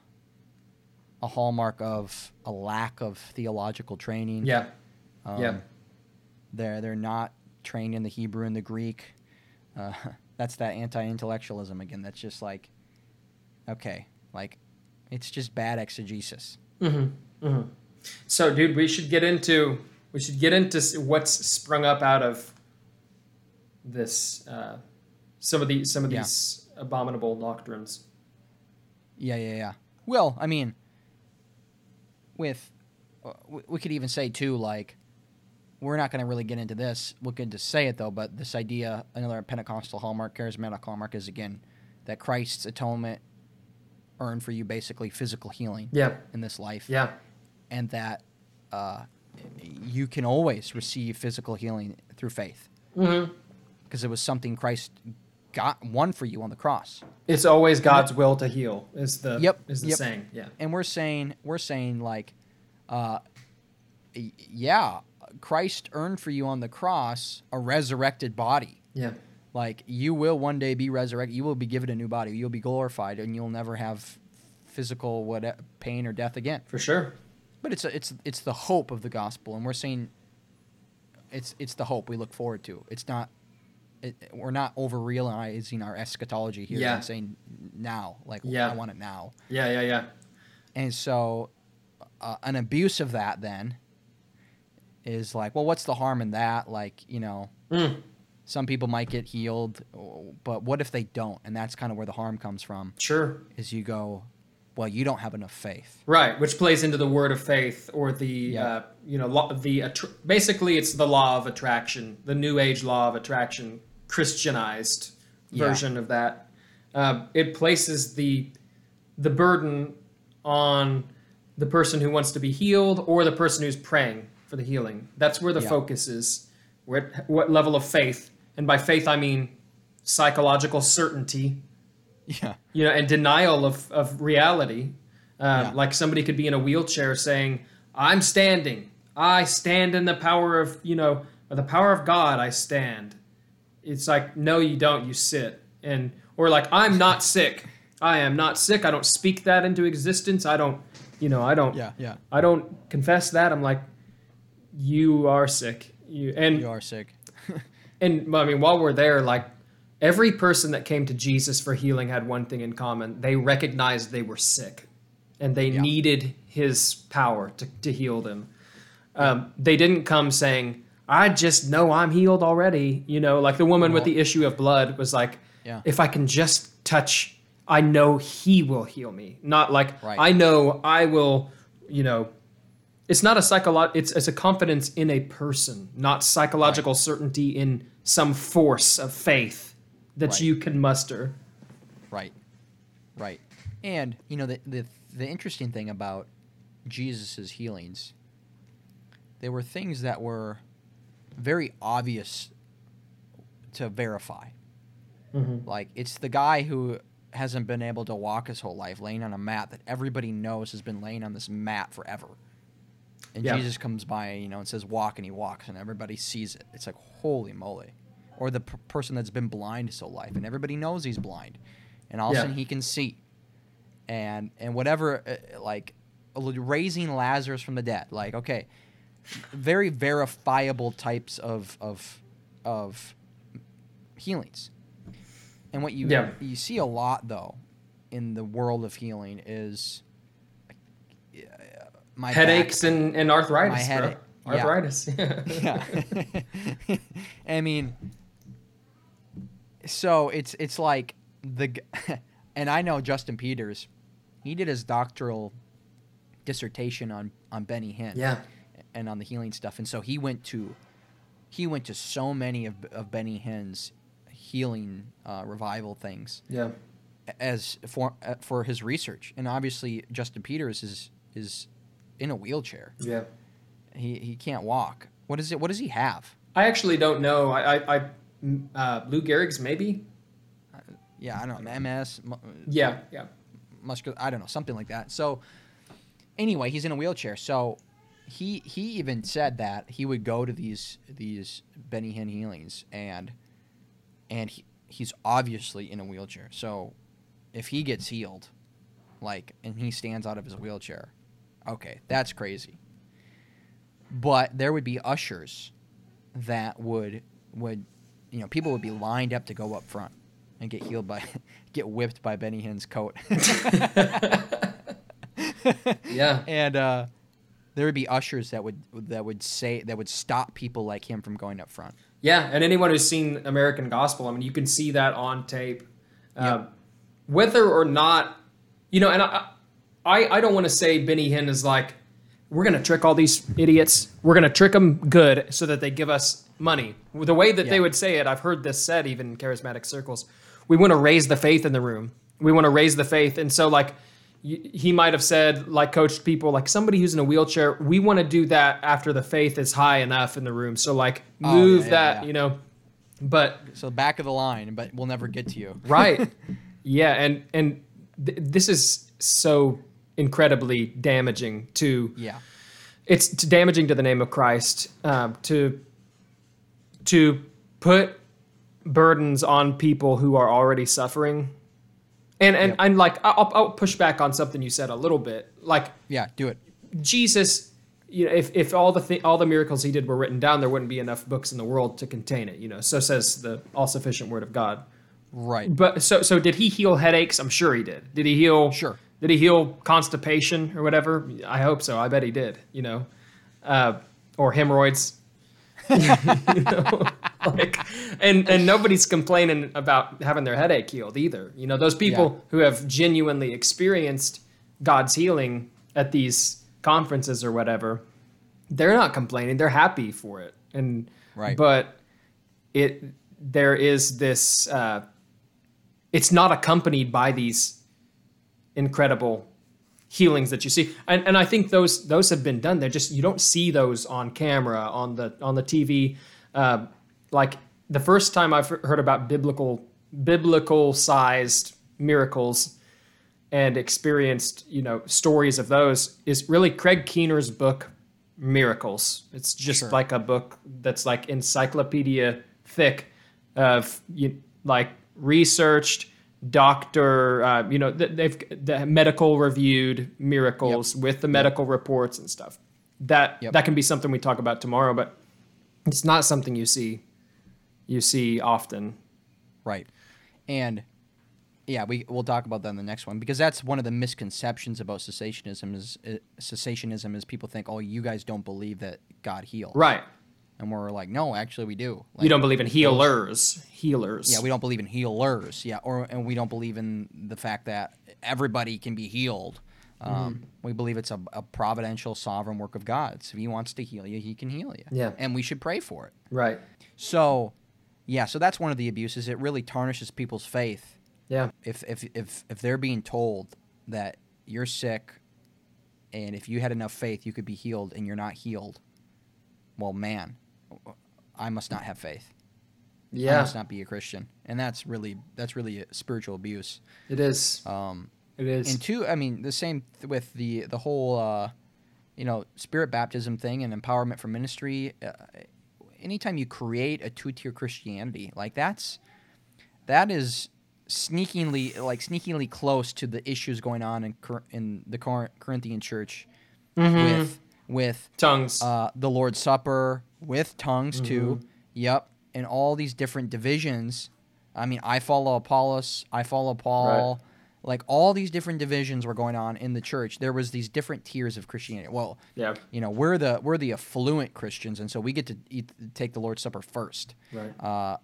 a hallmark of a lack of theological training. Yeah. Um, yeah. They're they're not trained in the Hebrew and the Greek. Uh, that's that anti-intellectualism again. That's just like, okay, like, it's just bad exegesis. Mm-hmm. Mm-hmm. So, dude, we should get into we should get into what's sprung up out of this uh, some of these some of Yeah. these abominable doctrines. Yeah, yeah, yeah. Well, I mean, with uh, we, could even say too, like, we're not going to really get into this. We could just say it though, but this idea, another Pentecostal hallmark, charismatic hallmark, is again that Christ's atonement earned for you basically physical healing Yeah. in this life. Yeah. and that uh, you can always receive physical healing through faith Mm-hmm. because it was something Christ got won for you on the cross. It's always God's will to heal. Is the Yep, is the yep. saying? Yeah. And we're saying we're saying like, uh, yeah, Christ earned for you on the cross a resurrected body. Yeah. Like you will one day be resurrected. You will be given a new body. You'll be glorified, and you'll never have physical what pain or death again. For sure. But it's a, it's it's the hope of the gospel, and we're saying it's it's the hope we look forward to. It's not it, we're not over realizing our eschatology here Yeah. and saying now, like Yeah. I want it now. Yeah. Yeah. Yeah. And so, uh, an abuse of that then is like, well, what's the harm in that? Like, you know, Mm. Some people might get healed, but what if they don't? And that's kind of where the harm comes from. Sure. Is you go, well, you don't have enough faith. Right, which plays into the word of faith or the Yeah. uh, you know law, the attr basically it's the law of attraction, the new age law of attraction, Christianized Yeah. version of that. Uh, it places the the burden on the person who wants to be healed or the person who's praying for the healing. That's where the Yeah. focus is. Where, what level of faith, and by faith I mean psychological certainty Yeah. you know, and denial of, of reality. Um, Yeah. Like somebody could be in a wheelchair saying, I'm standing. I stand in the power of, you know, the power of God, I stand. It's like, no, you don't, you sit. And, or like, I'm not sick. I am not sick. I don't speak that into existence. I don't, you know, I don't, Yeah. Yeah. I don't confess that. I'm like, you are sick. You, and You are sick. And I mean, while we're there, like every person that came to Jesus for healing had one thing in common: they recognized they were sick, and they Yeah. needed His power to, to heal them. Um, they didn't come saying, "I just know I'm healed already." You know, like the woman with the issue of blood was like, Yeah. "If I can just touch, I know He will heal me." Not like Right. I know I will. You know, it's not a psycholo- it's it's a confidence in a person, not psychological certainty in some force of faith that Right. you can muster. Right. Right. And you know the the the interesting thing about Jesus's healings, they were things that were very obvious to verify. Mm-hmm. Like it's the guy who hasn't been able to walk his whole life, laying on a mat that everybody knows has been laying on this mat forever. And Yeah. Jesus comes by, you know, and says, "Walk," and he walks, and everybody sees it. It's like, holy moly! Or the p- person that's been blind his whole life, and everybody knows he's blind, and all of a sudden he can see. And and whatever, uh, like raising Lazarus from the dead, like okay, very verifiable types of of of healings. And what you Yeah. you see a lot though in the world of healing is my back- Headaches and, and arthritis. My bro. headache, yeah. Arthritis. yeah. I mean, so it's it's like the, and I know Justin Peters, he did his doctoral dissertation on on Benny Hinn. Yeah. and on the healing stuff. And so he went to he went to so many of, of Benny Hinn's healing uh, revival things Yeah. as for uh, for his research. And obviously Justin Peters is is in a wheelchair. Yeah. He he can't walk. What is it? What does he have? I actually don't know. I, I, I uh, Lou Gehrig's maybe. Yeah, I don't know. MS, mu- Yeah. Yeah. muscular. I don't know, something like that. So anyway, he's in a wheelchair. So he he even said that he would go to these these Benny Hinn healings and and he, he's obviously in a wheelchair. So if he gets healed, like and he stands out of his wheelchair, okay, that's crazy. But there would be ushers that would would you know people would be lined up to go up front and get healed by get whipped by Benny Hinn's coat. Yeah. and uh, there would be ushers that would that would say that would stop people like him from going up front. Yeah, and anyone who's seen American Gospel, I mean, you can see that on tape, uh, whether or not, you know. And I, I, I don't want to say Benny Hinn is like, we're gonna trick all these idiots. We're gonna trick them good so that they give us money. The way that they would say it, I've heard this said even in charismatic circles. We want to raise the faith in the room. We want to raise the faith, and so like. He might have said, like, coached people, like somebody who's in a wheelchair. We want to do that after the faith is high enough in the room. So, like, Oh, move yeah, yeah, that, yeah. you know. But So back of the line, but we'll never get to you. right, yeah, and and th- this is so incredibly damaging to Yeah. it's damaging to the name of Christ um, to to put burdens on people who are already suffering. And and Yep. I'm like I'll, I'll push back on something you said a little bit. Like Yeah. Do it. Jesus, you know, if, if all the th- all the miracles he did were written down, there wouldn't be enough books in the world to contain it. You know, so says the all sufficient Word of God. Right. But so so did he heal headaches? I'm sure he did. Did he heal? Sure. Did he heal constipation or whatever? I hope so. I bet he did. You know, uh, or hemorrhoids. you know, like, and and nobody's complaining about having their headache healed either. You know, those people Yeah. who have genuinely experienced God's healing at these conferences or whatever, they're not complaining. They're happy for it. And Right. but it there is this. Uh, it's not accompanied by these incredible healings that you see. And, and i think those those have been done. They're just you don't see those on camera on the on the tv uh, like the first time i've heard about biblical biblical sized miracles and experienced you know stories of those is really craig keener's book miracles. It's just Sure. like a book that's like encyclopedia thick of you like researched doctor uh, you know th- they've the medical reviewed miracles with the medical reports and stuff that Yep. that can be something we talk about tomorrow but it's not something you see you see often Right. And yeah, we we'll talk about that in the next one because that's one of the misconceptions about cessationism is uh, cessationism is people think, "Oh, you guys don't believe that God heals." right And we're like, "No, actually we do." you don't believe in healers healers Yeah, we don't believe in healers. Yeah, or and we don't believe in the fact that everybody can be healed. Um, Mm-hmm. We believe it's a, a providential, sovereign work of God. So if He wants to heal you, He can heal you. Yeah. and we should pray for it. right So, yeah, so that's one of the abuses. It really tarnishes people's faith yeah if if if if they're being told that you're sick, and if you had enough faith, you could be healed, and you're not healed. Well, man, I must not have faith. I must not be a Christian, and that's really that's really a spiritual abuse. it is Um, it is and two, I mean, the same th- with the the whole, uh, you know, spirit baptism thing and empowerment for ministry. Uh, anytime you create a two tier Christianity, like that's that is sneakingly like sneakingly close to the issues going on in in the Cor- Corinthian church with with tongues uh, the Lord's Supper with tongues too. Mm-hmm. Yep, and all these different divisions. I mean, I follow Apollos, I follow Paul. Like all these different divisions were going on in the church. There was these different tiers of Christianity. Well, yeah you know, we're the we're the affluent Christians, and so we get to eat, take the Lord's Supper first. right Uh,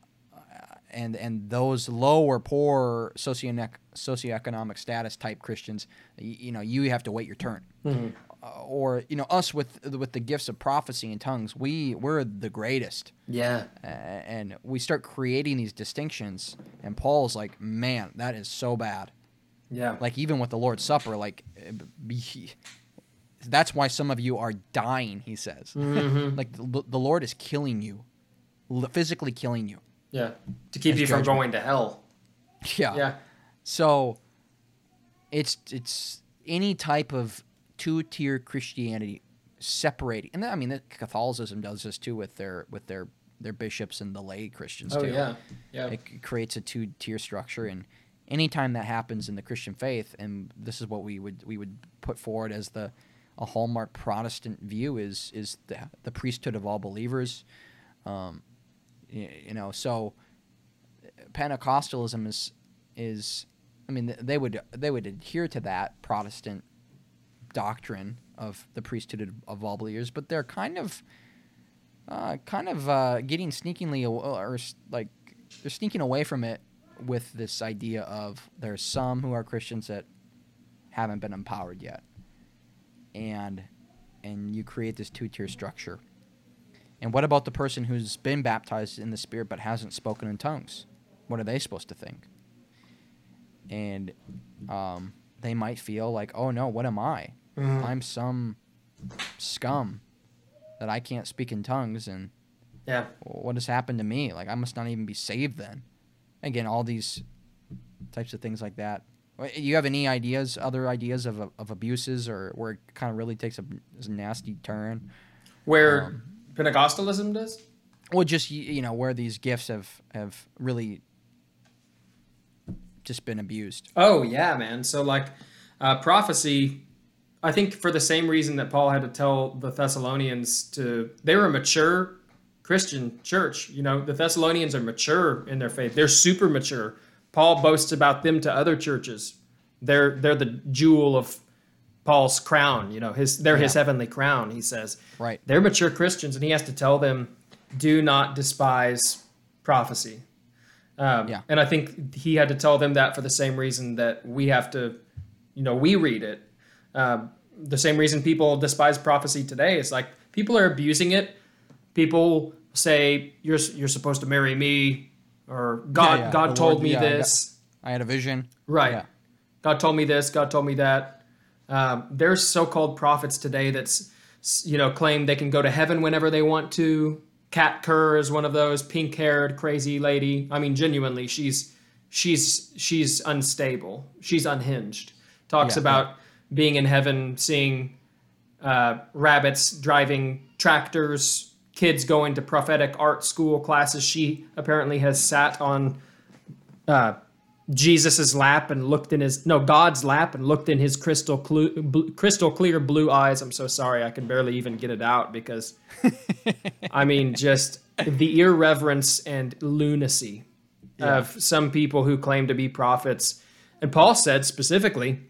and and those lower, poor socioec- socioeconomic status type Christians, you, you know, you have to wait your turn. Or you know us with with the gifts of prophecy and tongues we we're the greatest Yeah. uh, and we start creating these distinctions and paul's like man that is so bad Yeah. like even with the lord's supper like uh, that's why some of you are dying he says Mhm. like the, the lord is killing you physically killing you Yeah. To keep you from going to hell. yeah Yeah. So it's it's any type of two tier Christianity separating, and I mean Catholicism does this too with their with their their bishops and the lay Christians Oh too. yeah. Yeah. It creates a two tier structure, and anytime that happens in the Christian faith, and this is what we would we would put forward as the a hallmark Protestant view is is the the priesthood of all believers. Um, y- you know, so Pentecostalism is is I mean they would they would adhere to that Protestant doctrine of the priesthood of, all believers, but they're kind of uh, kind of uh, getting sneakingly or like they're sneaking away from it with this idea of there's some who are Christians that haven't been empowered yet, and and you create this two tier structure. And what about the person who's been baptized in the Spirit but hasn't spoken in tongues? What are they supposed to think? And um, they might feel like, oh no, what am I? Mhm. I'm some scum that I can't speak in tongues, and Yeah. what has happened to me? Like I must not even be saved then. Again, all these types of things like that. You have any ideas, other ideas of of abuses, or where it kind of really takes a, a nasty turn? Where Um, Pentecostalism does? Well, just you know where these gifts have have really just been abused. Oh yeah, man. So like uh, prophecy, I think for the same reason that Paul had to tell the Thessalonians to they were a mature Christian church. You know, the Thessalonians are mature in their faith. They're super mature. Paul boasts about them to other churches. They're they're the jewel of Paul's crown. You know, his they're his heavenly crown. He says Right. they're mature Christians, and he has to tell them, do not despise prophecy. Um, Yeah. And I think he had to tell them that for the same reason that we have to, you know, we read it. Um, the same reason people despise prophecy today is like people are abusing it. People say you're you're supposed to marry me, or God yeah, God the told Lord- me yeah, this. I had a vision. Right. Yeah. God told me this. God told me that. Um, there's so-called prophets today that's you know claim they can go to heaven whenever they want to. Kat Kerr is one of those pink-haired crazy lady. I mean, genuinely, she's she's she's unstable. She's unhinged. Talks Yeah, about being in heaven, seeing uh, rabbits driving tractors, kids going to prophetic art school classes. She apparently has sat on uh, Jesus's lap and looked in his no God's lap and looked in his crystal clu- crystal clear blue eyes. I'm so sorry, I can barely even get it out because I mean just the irreverence and lunacy of some people who claim to be prophets. And Paul said specifically,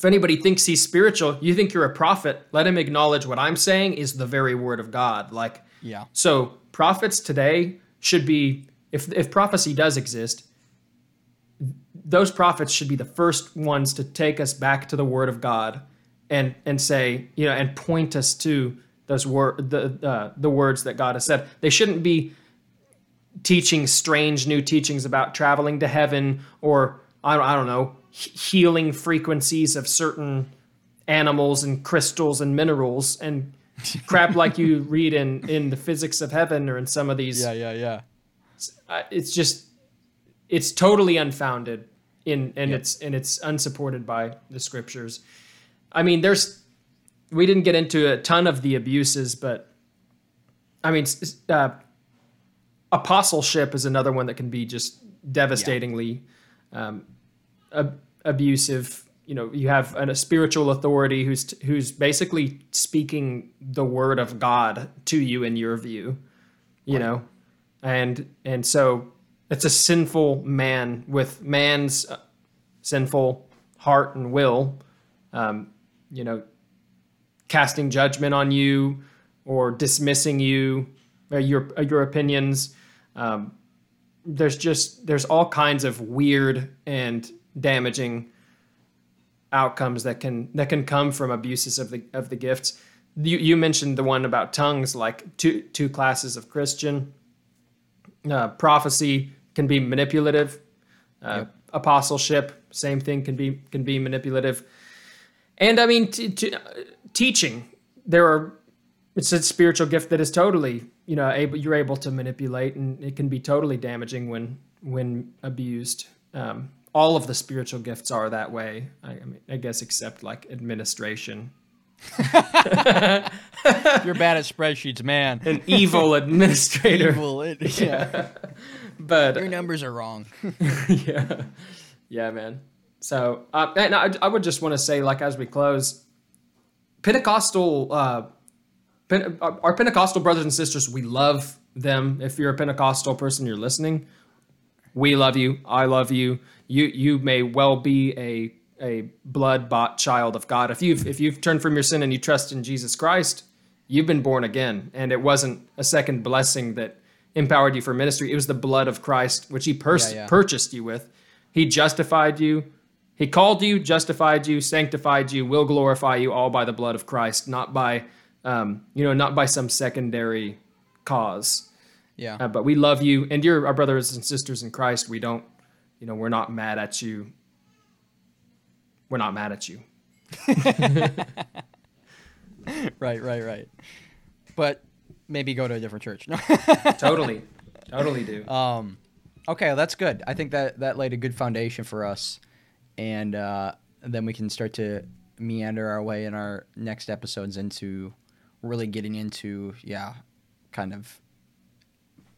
if anybody thinks he's spiritual, you think you're a prophet, let him acknowledge what I'm saying is the very word of God. Like Yeah. so prophets today should be if if prophecy does exist, those prophets should be the first ones to take us back to the word of God and and say, you know, and point us to those word the uh, the words that God has said. They shouldn't be teaching strange new teachings about traveling to heaven or I don't, I don't know, healing frequencies of certain animals and crystals and minerals and crap like you read in in the physics of heaven or in some of these Yeah. Yeah. Yeah. uh, it's just it's totally unfounded in and Yep. it's and it's unsupported by the scriptures i mean there's we didn't get into a ton of the abuses but i mean uh, apostleship is another one that can be just devastatingly um, ab- abusive you know you have an, a spiritual authority who's who's basically speaking the word of god to you in your view you know? And and so it's a sinful man with man's uh, sinful heart and will um, you know casting judgment on you or dismissing you or your uh, your opinions. Um, there's just there's all kinds of weird and damaging outcomes that can that can come from abuses of the of the gifts. You you mentioned the one about tongues, like two two classes of Christian. Uh, prophecy can be manipulative. Uh, yep. Apostleship, same thing, can be can be manipulative. And I mean, t- t- teaching. There are it's a spiritual gift that is totally you know able you're able to manipulate, and it can be totally damaging when when abused. Um, all of the spiritual gifts are that way. I, I mean, I guess except like administration. You're bad at spreadsheets, man. An evil administrator. Evil, it, yeah. but your numbers are wrong. yeah, yeah, man. So, uh, and I, I would just want to say, like, as we close, Pentecostal, uh, Pen- our Pentecostal brothers and sisters, we love them. If you're a Pentecostal person, you're listening. We love you. I love you. You you may well be a a blood bought child of God. If you've if you've turned from your sin and you trust in Jesus Christ, you've been born again. And it wasn't a second blessing that empowered you for ministry. It was the blood of Christ, which He pers- yeah, yeah. purchased you with. He justified you. He called you, justified you, sanctified you, will glorify you all by the blood of Christ, not by, um, you know, not by some secondary cause. Yeah. Uh, but we love you, and you're our brothers and sisters in Christ. We don't, you know, we're not mad at you. We're not mad at you. right, right, right. But maybe go to a different church. No. totally, totally do. Um, okay, well, that's good. I think that that laid a good foundation for us, and uh, then we can start to meander our way in our next episodes into really getting into yeah, kind of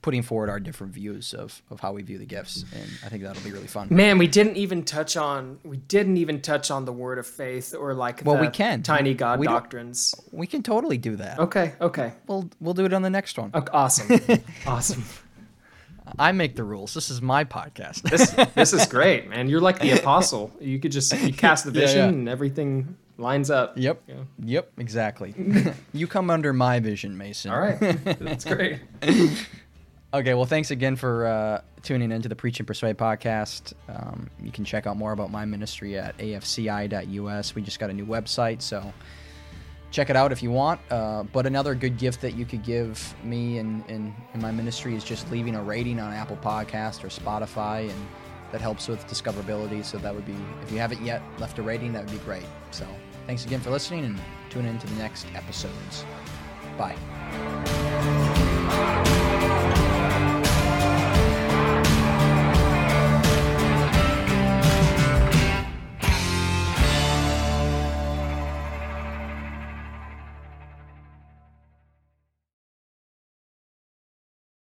putting forward our different views of, of how we view the gifts and i think that'll be really fun man we didn't even touch on we didn't even touch on the word of faith or like well we can tiny god we doctrines we can totally do that okay okay we'll we'll do it on the next one okay, awesome awesome I make the rules. This is my podcast. this this is great, man. You're like the apostle. You could just you cast the vision yeah, yeah. and everything lines up. Yep. Yeah. Yep. Exactly. you come under my vision, Mason. All right. That's great. Okay, well, thanks again for uh, tuning into the Preach and Persuade podcast. Um, you can check out more about my ministry at afci.us. We just got a new website, so check it out if you want. Uh, but another good gift that you could give me in, in, my ministry is just leaving a rating on Apple Podcast or Spotify, and that helps with discoverability. So that would be, if you haven't yet left a rating, that would be great. So thanks again for listening, and tune in to the next episodes. Bye.